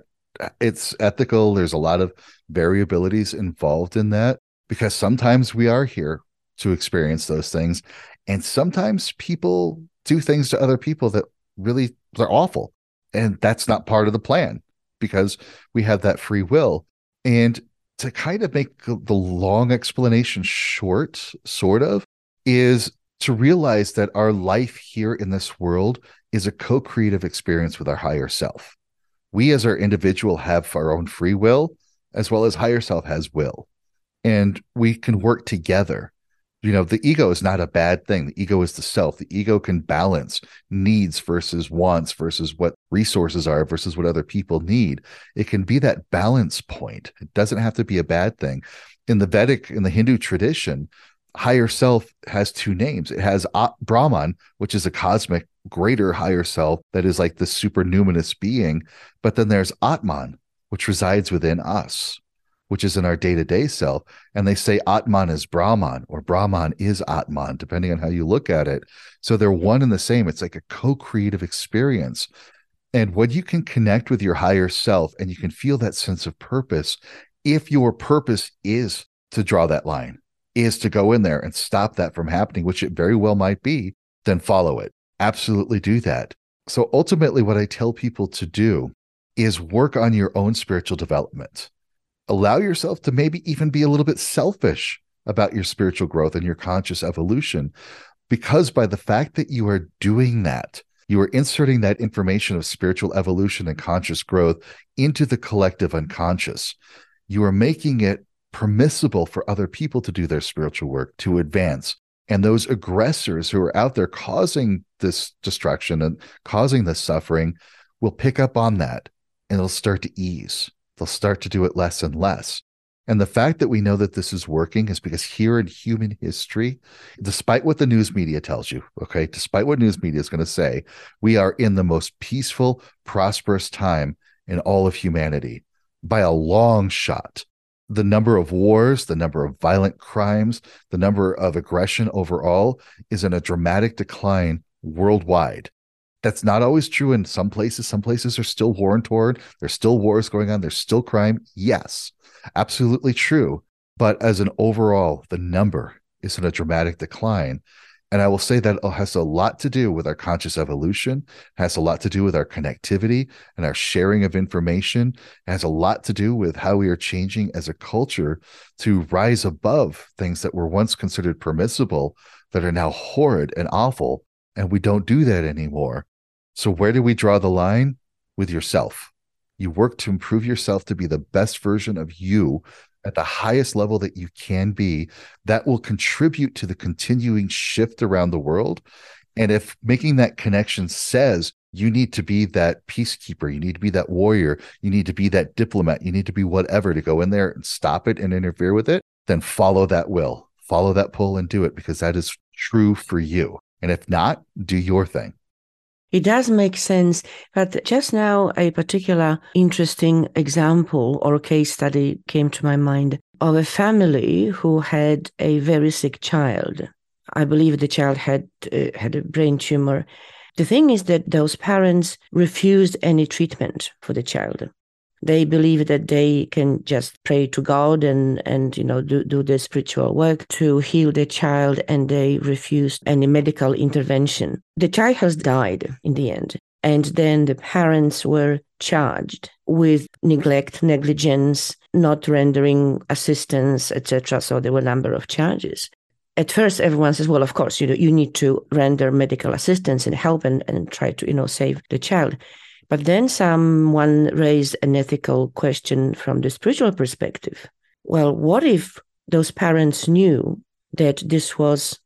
It's ethical. There's a lot of variabilities involved in that because sometimes we are here to experience those things and sometimes people do things to other people that really are awful. And that's not part of the plan because we have that free will. And to kind of make the long explanation short, sort of, is to realize that our life here in this world is a co creative experience with our higher self. We, as our individual, have our own free will, as well as higher self has will. And we can work together You know, the ego is not a bad thing. The ego is the self. The ego can balance needs versus wants versus what resources are versus what other people need. It can be that balance point. It doesn't have to be a bad thing. In the Vedic, in the Hindu tradition, higher self has two names. It has Brahman, which is a cosmic greater higher self that is like the supernuminous being. But then there's Atman, which resides within us which is in our day to day self. And they say Atman is Brahman or Brahman is Atman, depending on how you look at it. So they're one and the same. It's like a co creative experience. And when you can connect with your higher self and you can feel that sense of purpose, if your purpose is to draw that line, is to go in there and stop that from happening, which it very well might be, then follow it. Absolutely do that. So ultimately, what I tell people to do is work on your own spiritual development allow yourself to maybe even be a little bit selfish about your spiritual growth and your conscious evolution. Because by the fact that you are doing that, you are inserting that information of spiritual evolution and conscious growth into the collective unconscious. You are making it permissible for other people to do their spiritual work, to advance. And those aggressors who are out there causing this destruction and causing this suffering will pick up on that and it'll start to ease they'll start to do it less and less. And the fact that we know that this is working is because here in human history, despite what the news media tells you, okay, despite what news media is going to say, we are in the most peaceful, prosperous time in all of humanity by a long shot. The number of wars, the number of violent crimes, the number of aggression overall is in a dramatic decline worldwide. That's not always true in some places. Some places are still war and torn. There's still wars going on. There's still crime. Yes, absolutely true. But as an overall, the number is in a dramatic decline. And I will say that it has a lot to do with our conscious evolution, has a lot to do with our connectivity and our sharing of information, has a lot to do with how we are changing as a culture to rise above things that were once considered permissible that are now horrid and awful. And we don't do that anymore. So, where do we draw the line? With yourself. You work to improve yourself to be the best version of you at the highest level that you can be. That will contribute to the continuing shift around the world. And if making that connection says you need to be that peacekeeper, you need to be that warrior, you need to be that diplomat, you need to be whatever to go in there and stop it and interfere with it, then follow that will, follow that pull and do it because that is true for you. And if not, do your thing. It does make sense, but just now a particular interesting example or case study came to my mind of a family who had a very sick child. I believe the child had uh, had a brain tumor. The thing is that those parents refused any treatment for the child. They believe that they can just pray to God and, and you know, do, do the spiritual work to heal the child, and they refused any medical intervention. The child has died in the end. And then the parents were charged with neglect, negligence, not rendering assistance, etc. So there were a number of charges. At first, everyone says, "Well, of course, you know, you need to render medical assistance and help and, and try to, you know, save the child." But then someone raised an ethical question from the spiritual perspective. Well, what if those parents knew that this was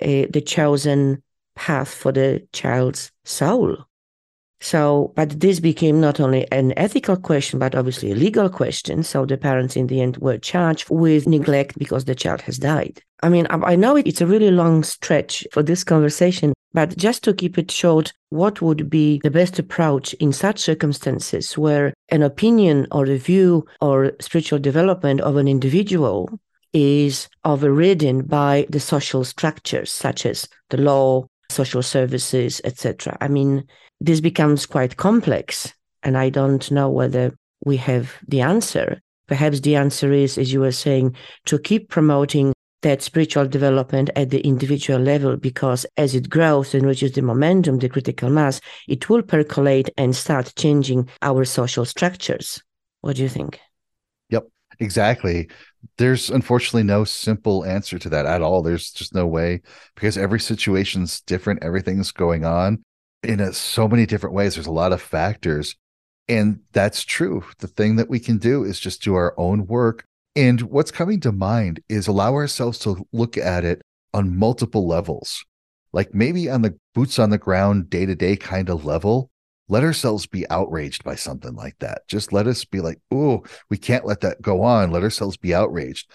a, the chosen path for the child's soul? So, but this became not only an ethical question, but obviously a legal question. So the parents in the end were charged with neglect because the child has died. I mean, I know it's a really long stretch for this conversation, but just to keep it short, what would be the best approach in such circumstances where an opinion or a view or spiritual development of an individual is overridden by the social structures such as the law, social services, etc. I mean, this becomes quite complex, and I don't know whether we have the answer. Perhaps the answer is, as you were saying, to keep promoting that spiritual development at the individual level because as it grows and reaches the momentum, the critical mass, it will percolate and start changing our social structures. What do you think? Yep, exactly. There's unfortunately no simple answer to that at all. There's just no way because every situation's different, everything's going on in a, so many different ways. There's a lot of factors. And that's true. The thing that we can do is just do our own work and what's coming to mind is allow ourselves to look at it on multiple levels. Like maybe on the boots on the ground, day to day kind of level, let ourselves be outraged by something like that. Just let us be like, oh, we can't let that go on. Let ourselves be outraged.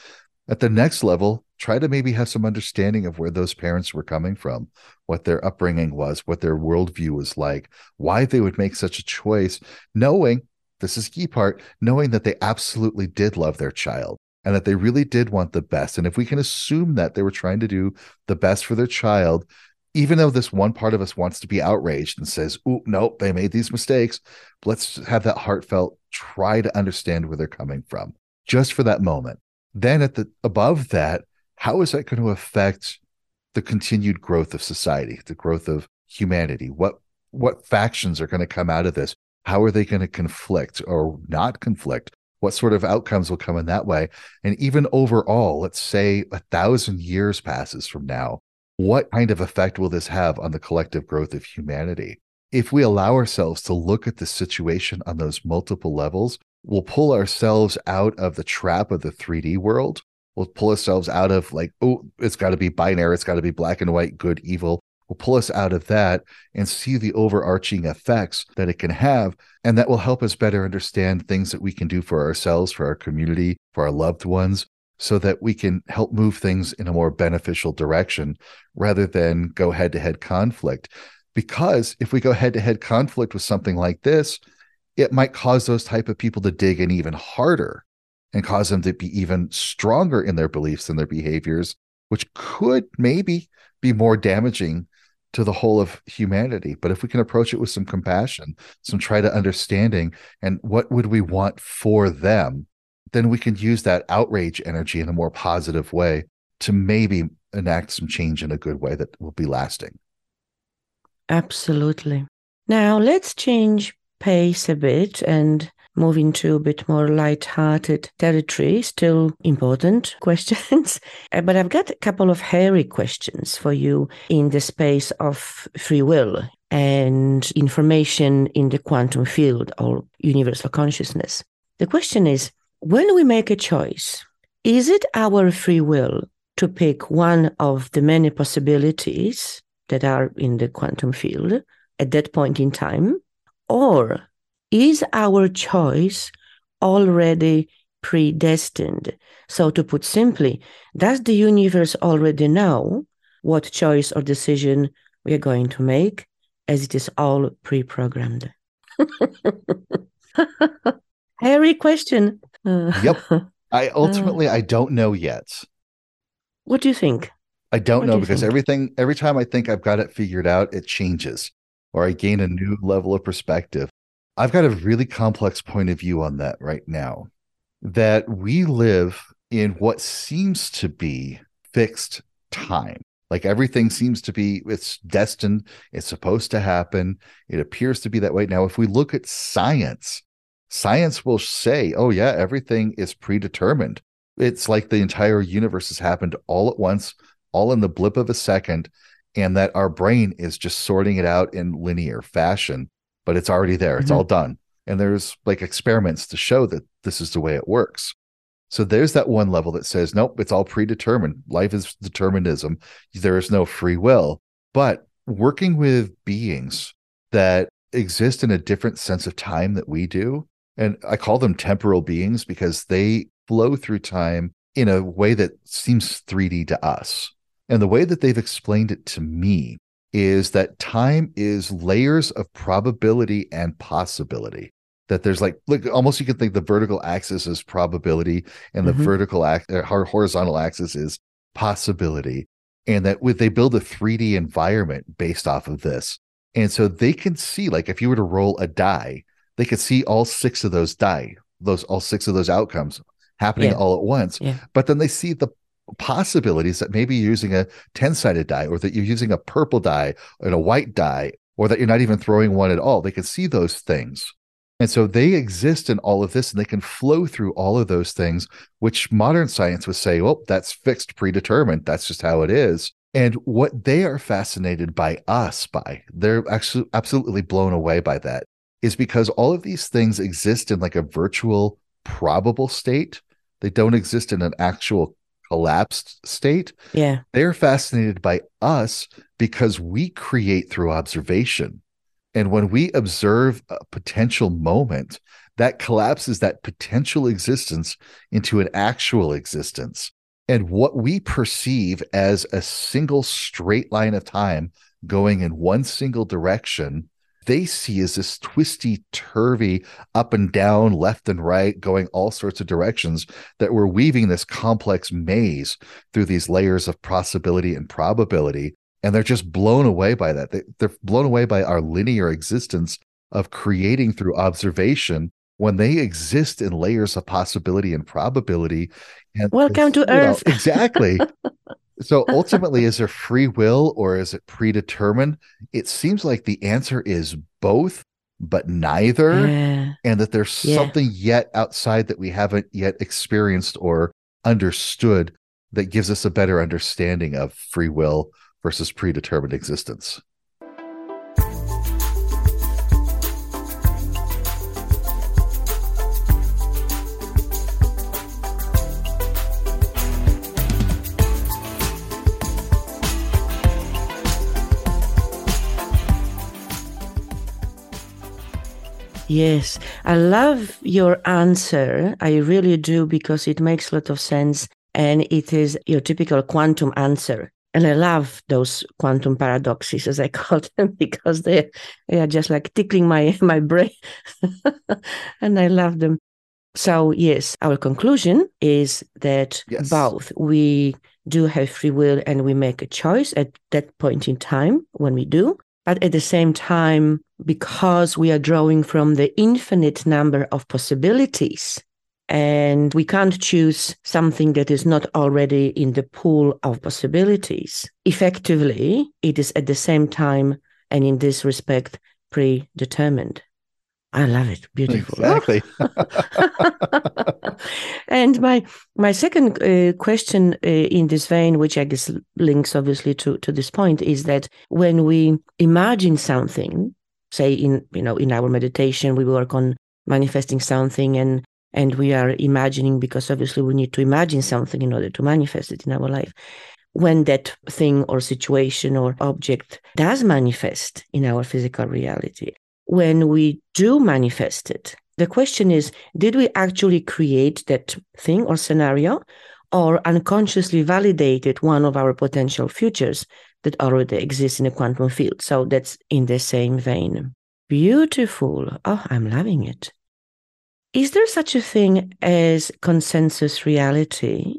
At the next level, try to maybe have some understanding of where those parents were coming from, what their upbringing was, what their worldview was like, why they would make such a choice, knowing this is key part, knowing that they absolutely did love their child and that they really did want the best. And if we can assume that they were trying to do the best for their child, even though this one part of us wants to be outraged and says, "Oh, nope, they made these mistakes," let's have that heartfelt try to understand where they're coming from, just for that moment. Then at the above that, how is that going to affect the continued growth of society, the growth of humanity? What what factions are going to come out of this? How are they going to conflict or not conflict? What sort of outcomes will come in that way? And even overall, let's say a thousand years passes from now, what kind of effect will this have on the collective growth of humanity? If we allow ourselves to look at the situation on those multiple levels, we'll pull ourselves out of the trap of the 3D world. We'll pull ourselves out of like, oh, it's got to be binary, it's got to be black and white, good, evil. We'll pull us out of that and see the overarching effects that it can have. And that will help us better understand things that we can do for ourselves, for our community, for our loved ones, so that we can help move things in a more beneficial direction rather than go head to head conflict. Because if we go head to head conflict with something like this, it might cause those type of people to dig in even harder and cause them to be even stronger in their beliefs and their behaviors, which could maybe be more damaging to the whole of humanity. But if we can approach it with some compassion, some try to understanding, and what would we want for them, then we can use that outrage energy in a more positive way to maybe enact some change in a good way that will be lasting. Absolutely. Now let's change pace a bit and move into a bit more light-hearted territory. Still important questions, uh, but I've got a couple of hairy questions for you in the space of free will and information in the quantum field or universal consciousness. The question is when we make a choice, is it our free will to pick one of the many possibilities that are in the quantum field at that point in time? Or is our choice already predestined? So, to put simply, does the universe already know what choice or decision we are going to make as it is all pre programmed? Hairy question. yep. I ultimately uh, I don't know yet. What do you think? I don't what know do because think? everything every time I think I've got it figured out, it changes or I gain a new level of perspective. I've got a really complex point of view on that right now. That we live in what seems to be fixed time. Like everything seems to be, it's destined, it's supposed to happen. It appears to be that way. Now, if we look at science, science will say, oh, yeah, everything is predetermined. It's like the entire universe has happened all at once, all in the blip of a second, and that our brain is just sorting it out in linear fashion, but it's already there. Mm-hmm. It's all done. And there's like experiments to show that this is the way it works. So there's that one level that says, nope, it's all predetermined. Life is determinism. There is no free will. But working with beings that exist in a different sense of time that we do, and I call them temporal beings because they flow through time in a way that seems 3D to us. And the way that they've explained it to me is that time is layers of probability and possibility. That there's like, like almost you could think the vertical axis is probability and the mm-hmm. vertical act, uh, horizontal axis is possibility. And that with they build a 3D environment based off of this. And so they can see, like, if you were to roll a die, they could see all six of those die, those all six of those outcomes happening yeah. all at once. Yeah. But then they see the possibilities that maybe you're using a 10 sided die or that you're using a purple die and a white die or that you're not even throwing one at all. They can see those things. And so they exist in all of this and they can flow through all of those things, which modern science would say, well, that's fixed, predetermined. That's just how it is. And what they are fascinated by us by, they're actually absolutely blown away by that is because all of these things exist in like a virtual probable state. They don't exist in an actual collapsed state. Yeah. They're fascinated by us because we create through observation. And when we observe a potential moment, that collapses that potential existence into an actual existence. And what we perceive as a single straight line of time going in one single direction, they see is this twisty, turvy, up and down, left and right, going all sorts of directions that we're weaving this complex maze through these layers of possibility and probability. And they're just blown away by that. They, they're blown away by our linear existence of creating through observation when they exist in layers of possibility and probability. And Welcome to Earth. Exactly. So ultimately, is there free will or is it predetermined? It seems like the answer is both, but neither. Yeah. And that there's Yeah. something yet outside that we haven't yet experienced or understood that gives us a better understanding of free will versus predetermined existence. Yes, I love your answer. I really do because it makes a lot of sense and it is your typical quantum answer. And I love those quantum paradoxes, as I call them, because they, they are just like tickling my, my brain. and I love them. So, yes, our conclusion is that Yes. both we do have free will and we make a choice at that point in time when we do. But at the same time, because we are drawing from the infinite number of possibilities, and we can't choose something that is not already in the pool of possibilities, effectively, it is at the same time and in this respect predetermined. I love it. Beautiful. Exactly. and my my second uh, question uh, in this vein, which I guess links obviously to to this point, is that when we imagine something, say in you know in our meditation, we work on manifesting something, and and we are imagining because obviously we need to imagine something in order to manifest it in our life. When that thing or situation or object does manifest in our physical reality, when we do manifest it, the question is did we actually create that thing or scenario or unconsciously validated one of our potential futures that already exists in the quantum field? So that's in the same vein. Beautiful. Oh, I'm loving it. Is there such a thing as consensus reality?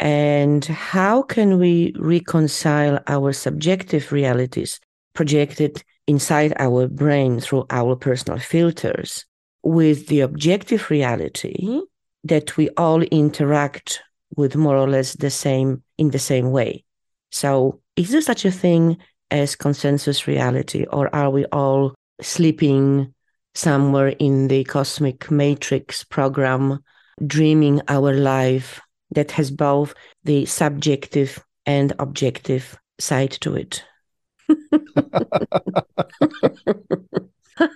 And how can we reconcile our subjective realities projected inside our brain through our personal filters with the objective reality that we all interact with more or less the same in the same way. So, is there such a thing as consensus reality, or are we all sleeping somewhere in the cosmic matrix program, dreaming our life that has both the subjective and objective side to it?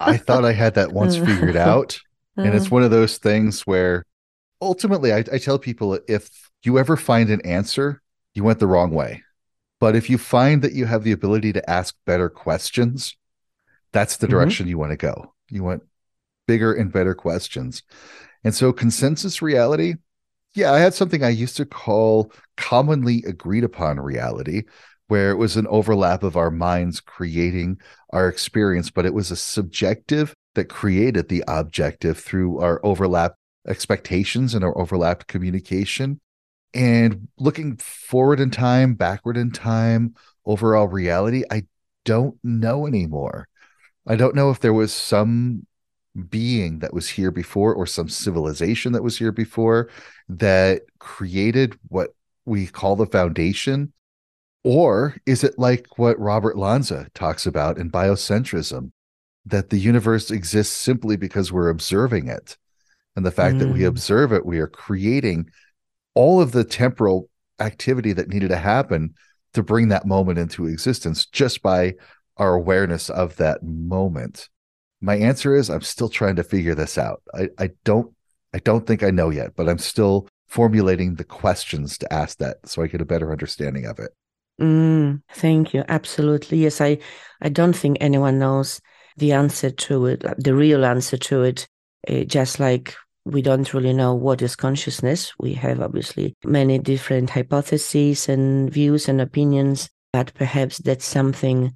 I thought I had that once figured out. And it's one of those things where ultimately I, I tell people if you ever find an answer, you went the wrong way. But if you find that you have the ability to ask better questions, that's the Mhm. direction you want to go. You want bigger and better questions. And so consensus reality, yeah, I had something I used to call commonly agreed upon reality, where it was an overlap of our minds creating our experience, but it was a subjective that created the objective through our overlap expectations and our overlapped communication. And looking forward in time, backward in time, overall reality, I don't know anymore. I don't know if there was some being that was here before or some civilization that was here before that created what we call the foundation or is it like what Robert Lanza talks about in biocentrism that the universe exists simply because we're observing it and the fact that we Mm. observe it we are creating all of the temporal activity that needed to happen to bring that moment into existence just by our awareness of that moment my answer is i'm still trying to figure this out i, I don't i don't think i know yet but i'm still formulating the questions to ask that so I get a better understanding of it. Mm, thank you. Absolutely. Yes, I, I don't think anyone knows the answer to it, the real answer to it. Uh, just like we don't really know what is consciousness. We have obviously many different hypotheses and views and opinions, but perhaps that's something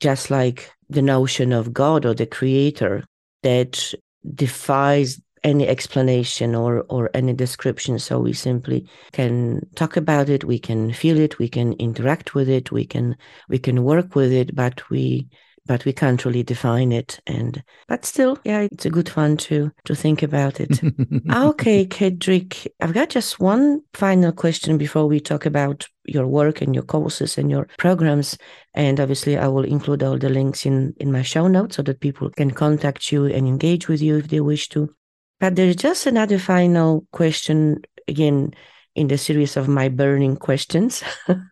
just like the notion of God or the creator that defies any explanation or, or any description. So we simply can talk about it, we can feel it, we can interact with it, we can we can work with it, but we but we can't really define it. And but still, yeah, it's a good fun to to think about it. Ah, okay, Kaedrich, I've got just one final question before we talk about your work and your courses and your programs. And obviously, I will include all the links in in my show notes so that people can contact you and engage with you if they wish to. But there's just another final question again in the series of my burning questions.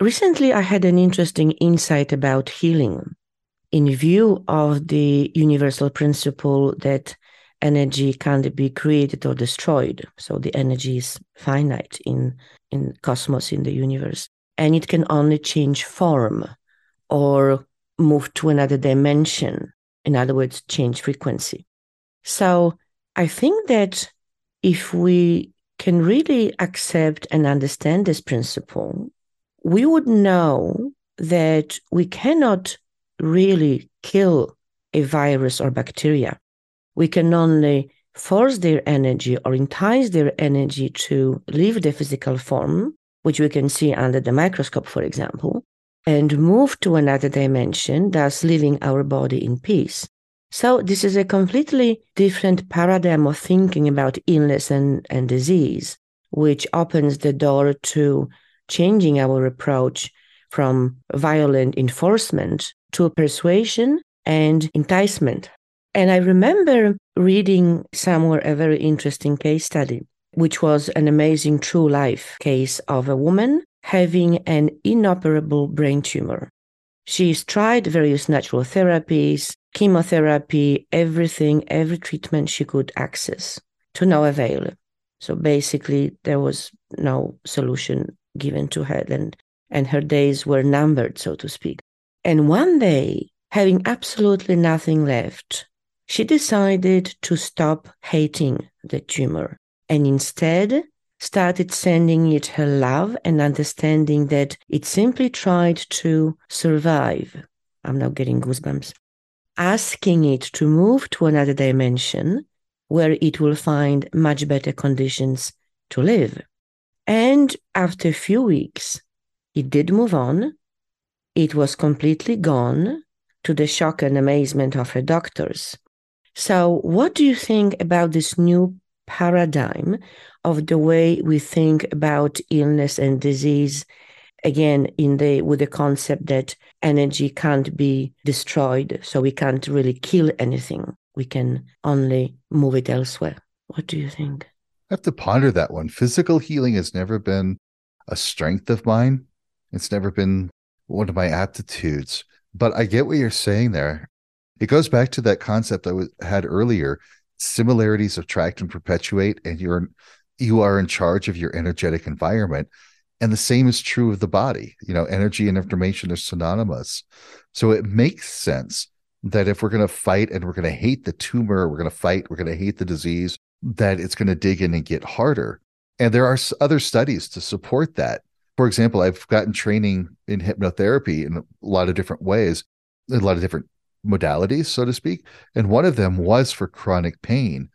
Recently, I had an interesting insight about healing in view of the universal principle that energy can't be created or destroyed. So the energy is finite in, in cosmos, in the universe, and it can only change form or move to another dimension. In other words, change frequency. So I think that if we can really accept and understand this principle, we would know that we cannot really kill a virus or bacteria. We can only force their energy or entice their energy to leave the physical form, which we can see under the microscope, for example, and move to another dimension, thus leaving our body in peace. So, this is a completely different paradigm of thinking about illness and, and disease, which opens the door to changing our approach from violent enforcement to persuasion and enticement. And I remember reading somewhere a very interesting case study, which was an amazing true life case of a woman having an inoperable brain tumor. She's tried various natural therapies, chemotherapy, everything, every treatment she could access to no avail. So basically, there was no solution given to her and, and her days were numbered, so to speak. And one day, having absolutely nothing left, she decided to stop hating the tumor and instead started sending it her love and understanding that it simply tried to survive. I'm now getting goosebumps. Asking it to move to another dimension where it will find much better conditions to live. And after a few weeks, it did move on. It was completely gone to the shock and amazement of her doctors. So, what do you think about this new paradigm of the way we think about illness and disease? Again, in the with the concept that energy can't be destroyed, so we can't really kill anything. We can only move it elsewhere. What do you think? I have to ponder that one. Physical healing has never been a strength of mine. It's never been one of my aptitudes. But I get what you're saying there. It goes back to that concept I had earlier. Similarities attract and perpetuate, and you're you are in charge of your energetic environment. And the same is true of the body. You know, energy and information are synonymous. So it makes sense that if we're going to fight and we're going to hate the tumor, we're going to fight, we're going to hate the disease, that it's going to dig in and get harder. And there are other studies to support that. For example, I've gotten training in hypnotherapy in a lot of different ways, a lot of different modalities, so to speak. And one of them was for chronic pain.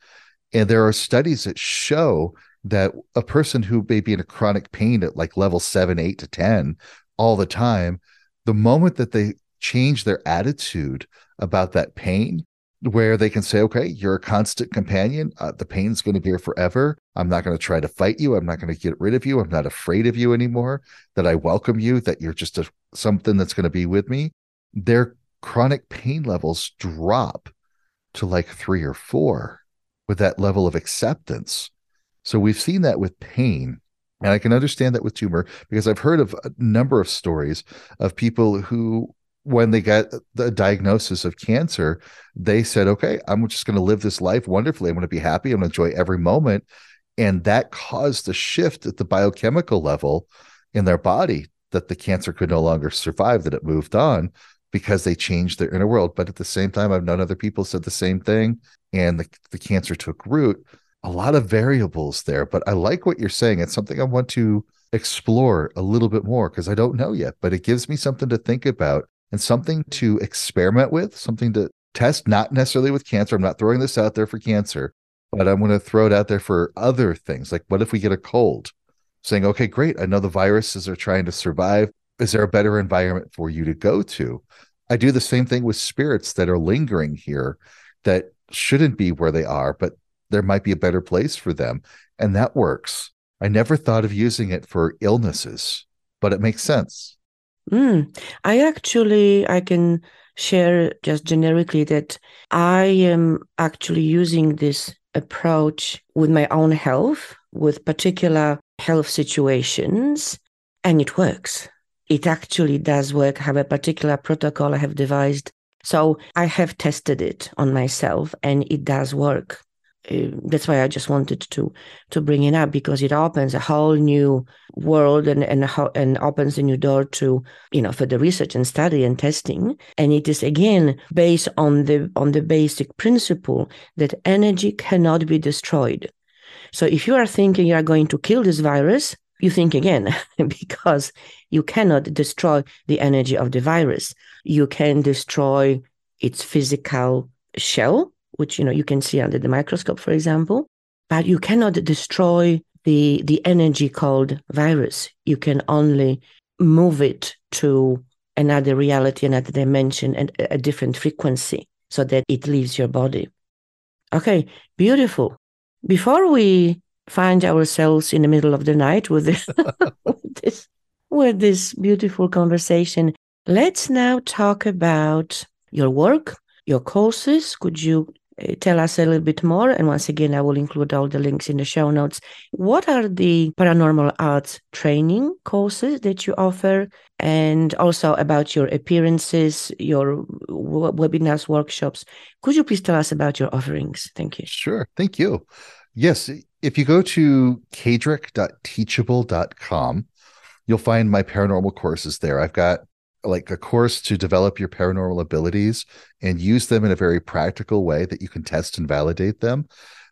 And there are studies that show that a person who may be in a chronic pain at like level seven, eight to 10 all the time, the moment that they change their attitude about that pain, where they can say, okay, you're a constant companion. Uh, the pain's going to be here forever. I'm not going to try to fight you. I'm not going to get rid of you. I'm not afraid of you anymore. That I welcome you, that you're just a, something that's going to be with me. Their chronic pain levels drop to like three or four with that level of acceptance. So we've seen that with pain. And I can understand that with tumor because I've heard of a number of stories of people who when they got the diagnosis of cancer, they said, okay, I'm just going to live this life wonderfully. I'm going to be happy. I'm going to enjoy every moment. And that caused a shift at the biochemical level in their body that the cancer could no longer survive, that it moved on because they changed their inner world. But at the same time, I've known other people said the same thing and the, the cancer took root. A lot of variables there, but I like what you're saying. It's something I want to explore a little bit more because I don't know yet, but it gives me something to think about and something to experiment with, something to test, not necessarily with cancer. I'm not throwing this out there for cancer, but I'm going to throw it out there for other things. Like, what if we get a cold? Saying, okay, great. I know the viruses are trying to survive. Is there a better environment for you to go to? I do the same thing with spirits that are lingering here that shouldn't be where they are, but there might be a better place for them. And that works. I never thought of using it for illnesses, but it makes sense. Mm, I actually I can share just generically that I am actually using this approach with my own health, with particular health situations, and it works. It actually does work. I have a particular protocol I have devised. So I have tested it on myself and it does work. Uh, that's why I just wanted to to bring it up because it opens a whole new world and and and opens a new door to you know for the research and study and testing and it is again based on the on the basic principle that energy cannot be destroyed. So if you are thinking you are going to kill this virus, you think again because you cannot destroy the energy of the virus. You can destroy its physical shell which you know you can see under the microscope, for example. But you cannot destroy the the energy called virus. You can only move it to another reality, another dimension, and a different frequency, so that it leaves your body. Okay, beautiful. Before we find ourselves in the middle of the night with this, with this with this beautiful conversation, let's now talk about your work, your courses. Could you Uh, tell us a little bit more. And once again, I will include all the links in the show notes. What are the paranormal arts training courses that you offer? And also about your appearances, your w- webinars, workshops. Could you please tell us about your offerings? Thank you. Sure. Thank you. Yes. If you go to kaedrich.teachable.com, you'll find my paranormal courses there. I've got like a course to develop your paranormal abilities and use them in a very practical way that you can test and validate them.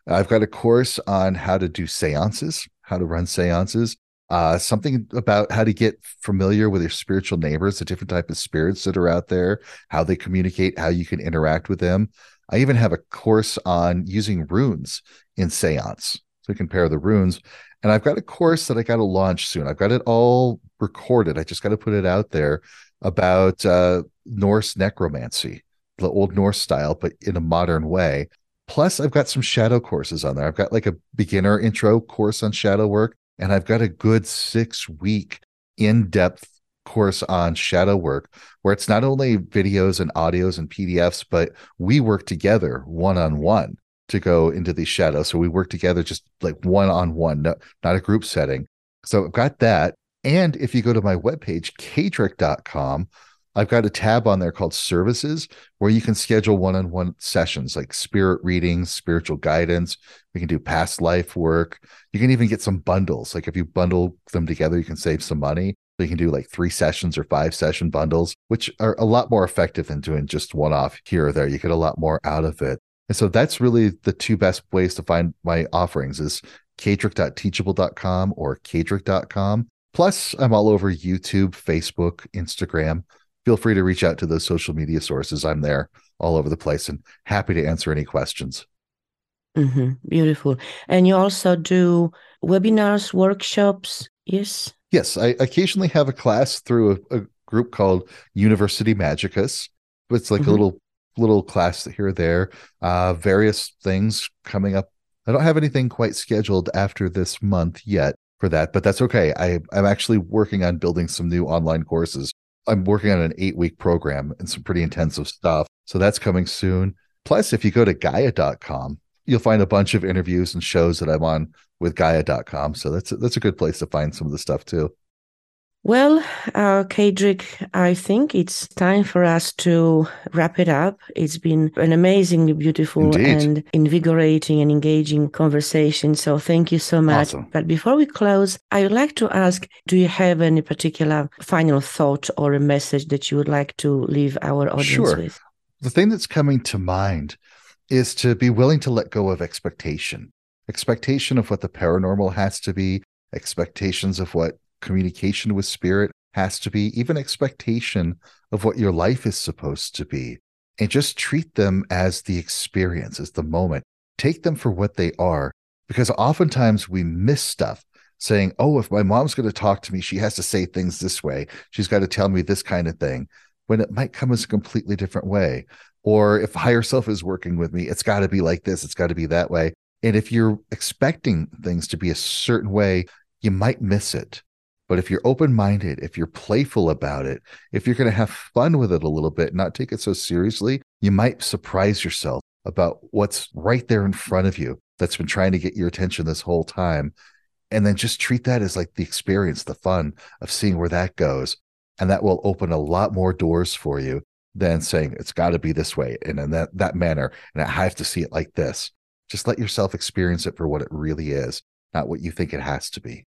I've got a course on how to do seances, how to run seances, uh, something about how to get familiar with your spiritual neighbors, the different type of spirits that are out there, how they communicate, how you can interact with them. I even have a course on using runes in seance. So we can pair the runes. And I've got a course that I got to launch soon. I've got it all recorded. I just got to put it out there about uh, Norse necromancy, the old Norse style, but in a modern way. Plus, I've got some shadow courses on there. I've got like a beginner intro course on shadow work, and I've got a good six week in depth course on shadow work where it's not only videos and audios and PDFs, but we work together one on one to go into these shadows. So we work together just like one on one, not a group setting. So I've got that. And if you go to my webpage, kaedrich.com, I've got a tab on there called services where you can schedule one on one sessions like spirit readings, spiritual guidance. We can do past life work. You can even get some bundles. Like if you bundle them together, you can save some money. You can do like three sessions or five session bundles, which are a lot more effective than doing just one off here or there. You get a lot more out of it. And so that's really the two best ways to find my offerings is kaedrich.teachable.com or kaedrich.com. Plus, I'm all over YouTube, Facebook, Instagram. Feel free to reach out to those social media sources. I'm there all over the place and happy to answer any questions. Mm-hmm. Beautiful. And you also do webinars, workshops. Yes. Yes. I occasionally have a class through a, a group called University Magicus. It's like mm-hmm. a little little class here or there. Uh, various things coming up. I don't have anything quite scheduled after this month yet, for that, but that's okay. I, I'm actually working on building some new online courses. I'm working on an eight week program and some pretty intensive stuff. So that's coming soon. Plus, if you go to Gaia.com, you'll find a bunch of interviews and shows that I'm on with Gaia.com. So that's a, that's a good place to find some of the stuff too. Well, uh, Kaedrich, I think it's time for us to wrap it up. It's been an amazingly beautiful Indeed. and invigorating and engaging conversation. So thank you so much. Awesome. But before we close, I would like to ask do you have any particular final thought or a message that you would like to leave our audience Sure. with? The thing that's coming to mind is to be willing to let go of expectation expectation of what the paranormal has to be, expectations of what communication with spirit has to be, even expectation of what your life is supposed to be. And just treat them as the experience, as the moment. Take them for what they are, because oftentimes we miss stuff saying, Oh, if my mom's going to talk to me, she has to say things this way. She's got to tell me this kind of thing, when it might come as a completely different way. Or if higher self is working with me, it's got to be like this, it's got to be that way. And if you're expecting things to be a certain way, you might miss it. But if you're open minded, if you're playful about it, if you're going to have fun with it a little bit, not take it so seriously, you might surprise yourself about what's right there in front of you that's been trying to get your attention this whole time. And then just treat that as like the experience, the fun of seeing where that goes. And that will open a lot more doors for you than saying it's got to be this way and in that, that manner. And I have to see it like this. Just let yourself experience it for what it really is, not what you think it has to be.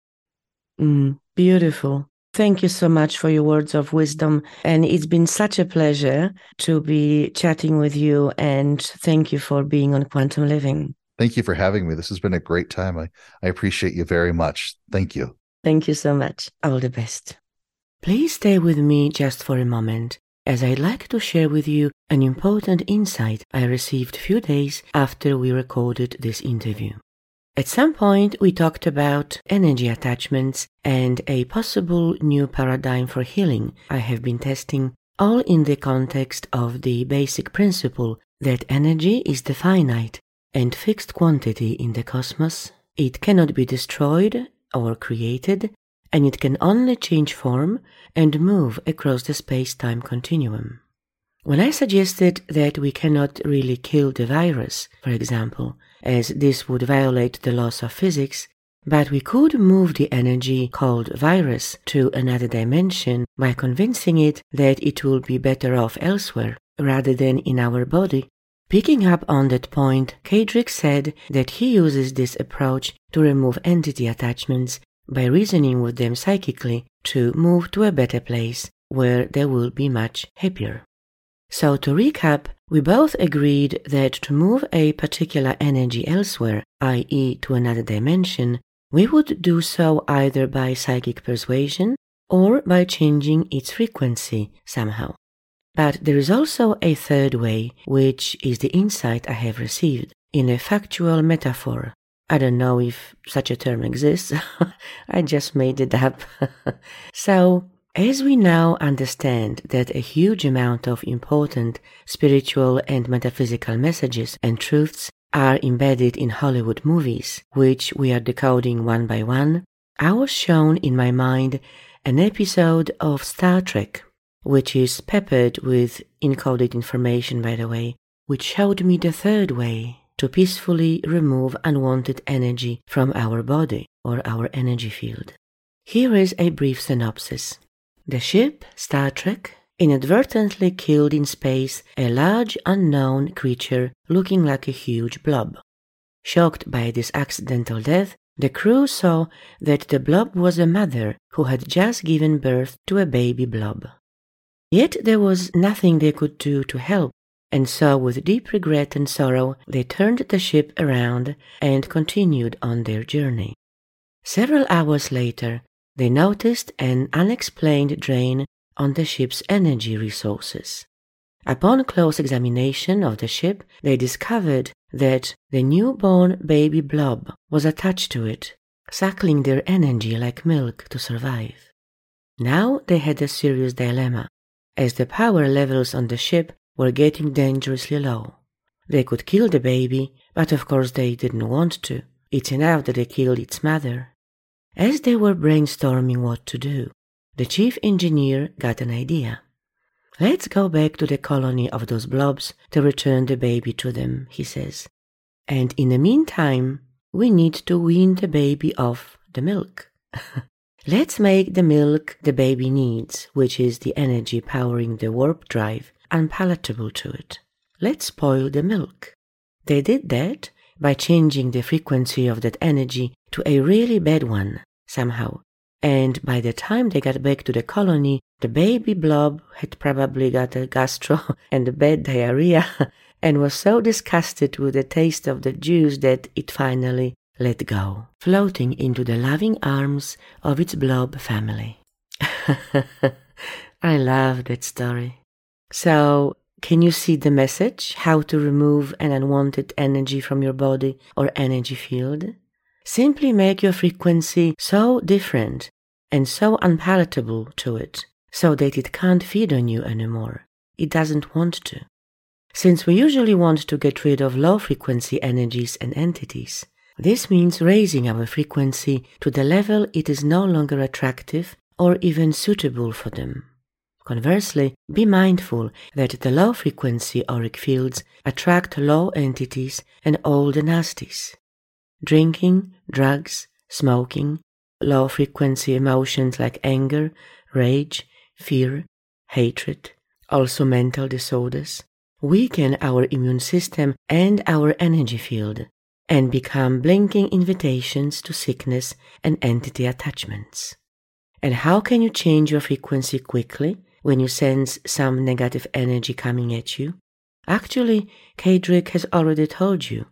Mm, beautiful. Thank you so much for your words of wisdom. And it's been such a pleasure to be chatting with you. And thank you for being on Quantum Living. Thank you for having me. This has been a great time. I, I appreciate you very much. Thank you. Thank you so much. All the best. Please stay with me just for a moment, as I'd like to share with you an important insight I received few days after we recorded this interview. At some point, we talked about energy attachments and a possible new paradigm for healing I have been testing, all in the context of the basic principle that energy is the finite and fixed quantity in the cosmos. It cannot be destroyed or created, and it can only change form and move across the space time continuum. When I suggested that we cannot really kill the virus, for example, as this would violate the laws of physics, but we could move the energy called virus to another dimension by convincing it that it will be better off elsewhere rather than in our body. Picking up on that point, Kaedrich said that he uses this approach to remove entity attachments by reasoning with them psychically to move to a better place where they will be much happier. So, to recap, we both agreed that to move a particular energy elsewhere, i.e., to another dimension, we would do so either by psychic persuasion or by changing its frequency somehow. But there is also a third way, which is the insight I have received in a factual metaphor. I don't know if such a term exists, I just made it up. so, as we now understand that a huge amount of important spiritual and metaphysical messages and truths are embedded in Hollywood movies, which we are decoding one by one, I was shown in my mind an episode of Star Trek, which is peppered with encoded information, by the way, which showed me the third way to peacefully remove unwanted energy from our body or our energy field. Here is a brief synopsis. The ship, Star Trek, inadvertently killed in space a large unknown creature looking like a huge blob. Shocked by this accidental death, the crew saw that the blob was a mother who had just given birth to a baby blob. Yet there was nothing they could do to help, and so with deep regret and sorrow they turned the ship around and continued on their journey. Several hours later, they noticed an unexplained drain on the ship's energy resources. Upon close examination of the ship, they discovered that the newborn baby blob was attached to it, suckling their energy like milk to survive. Now they had a serious dilemma, as the power levels on the ship were getting dangerously low. They could kill the baby, but of course they didn't want to. It's enough that they killed its mother. As they were brainstorming what to do, the chief engineer got an idea. Let's go back to the colony of those blobs to return the baby to them, he says. And in the meantime, we need to wean the baby off the milk. Let's make the milk the baby needs, which is the energy powering the warp drive, unpalatable to it. Let's spoil the milk. They did that by changing the frequency of that energy to a really bad one, somehow. And by the time they got back to the colony, the baby blob had probably got a gastro and a bad diarrhea and was so disgusted with the taste of the juice that it finally let go, floating into the loving arms of its blob family. I love that story. So, can you see the message? How to remove an unwanted energy from your body or energy field? Simply make your frequency so different and so unpalatable to it so that it can't feed on you anymore. It doesn't want to. Since we usually want to get rid of low frequency energies and entities, this means raising our frequency to the level it is no longer attractive or even suitable for them. Conversely, be mindful that the low frequency auric fields attract low entities and the nasties. Drinking, drugs, smoking, low frequency emotions like anger, rage, fear, hatred, also mental disorders, weaken our immune system and our energy field, and become blinking invitations to sickness and entity attachments. And how can you change your frequency quickly when you sense some negative energy coming at you? Actually, Kaedrich has already told you.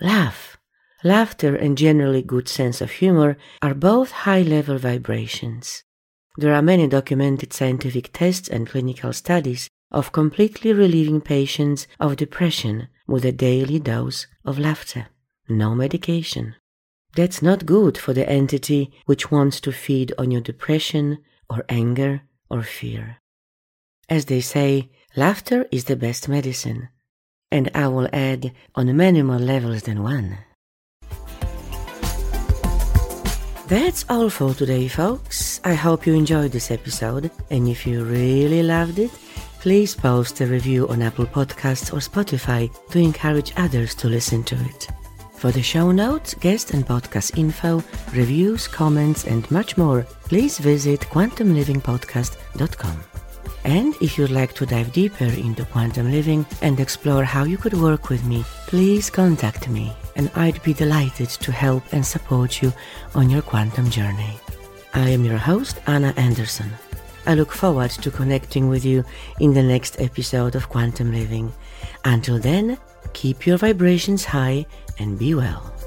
Laugh. Laughter and generally good sense of humor are both high level vibrations. There are many documented scientific tests and clinical studies of completely relieving patients of depression with a daily dose of laughter. No medication. That's not good for the entity which wants to feed on your depression or anger or fear. As they say, laughter is the best medicine. And I will add on many more levels than one. That's all for today, folks. I hope you enjoyed this episode, and if you really loved it, please post a review on Apple Podcasts or Spotify to encourage others to listen to it. For the show notes, guest and podcast info, reviews, comments, and much more, please visit quantumlivingpodcast.com. And if you'd like to dive deeper into quantum living and explore how you could work with me, please contact me and I'd be delighted to help and support you on your quantum journey. I am your host, Anna Anderson. I look forward to connecting with you in the next episode of Quantum Living. Until then, keep your vibrations high and be well.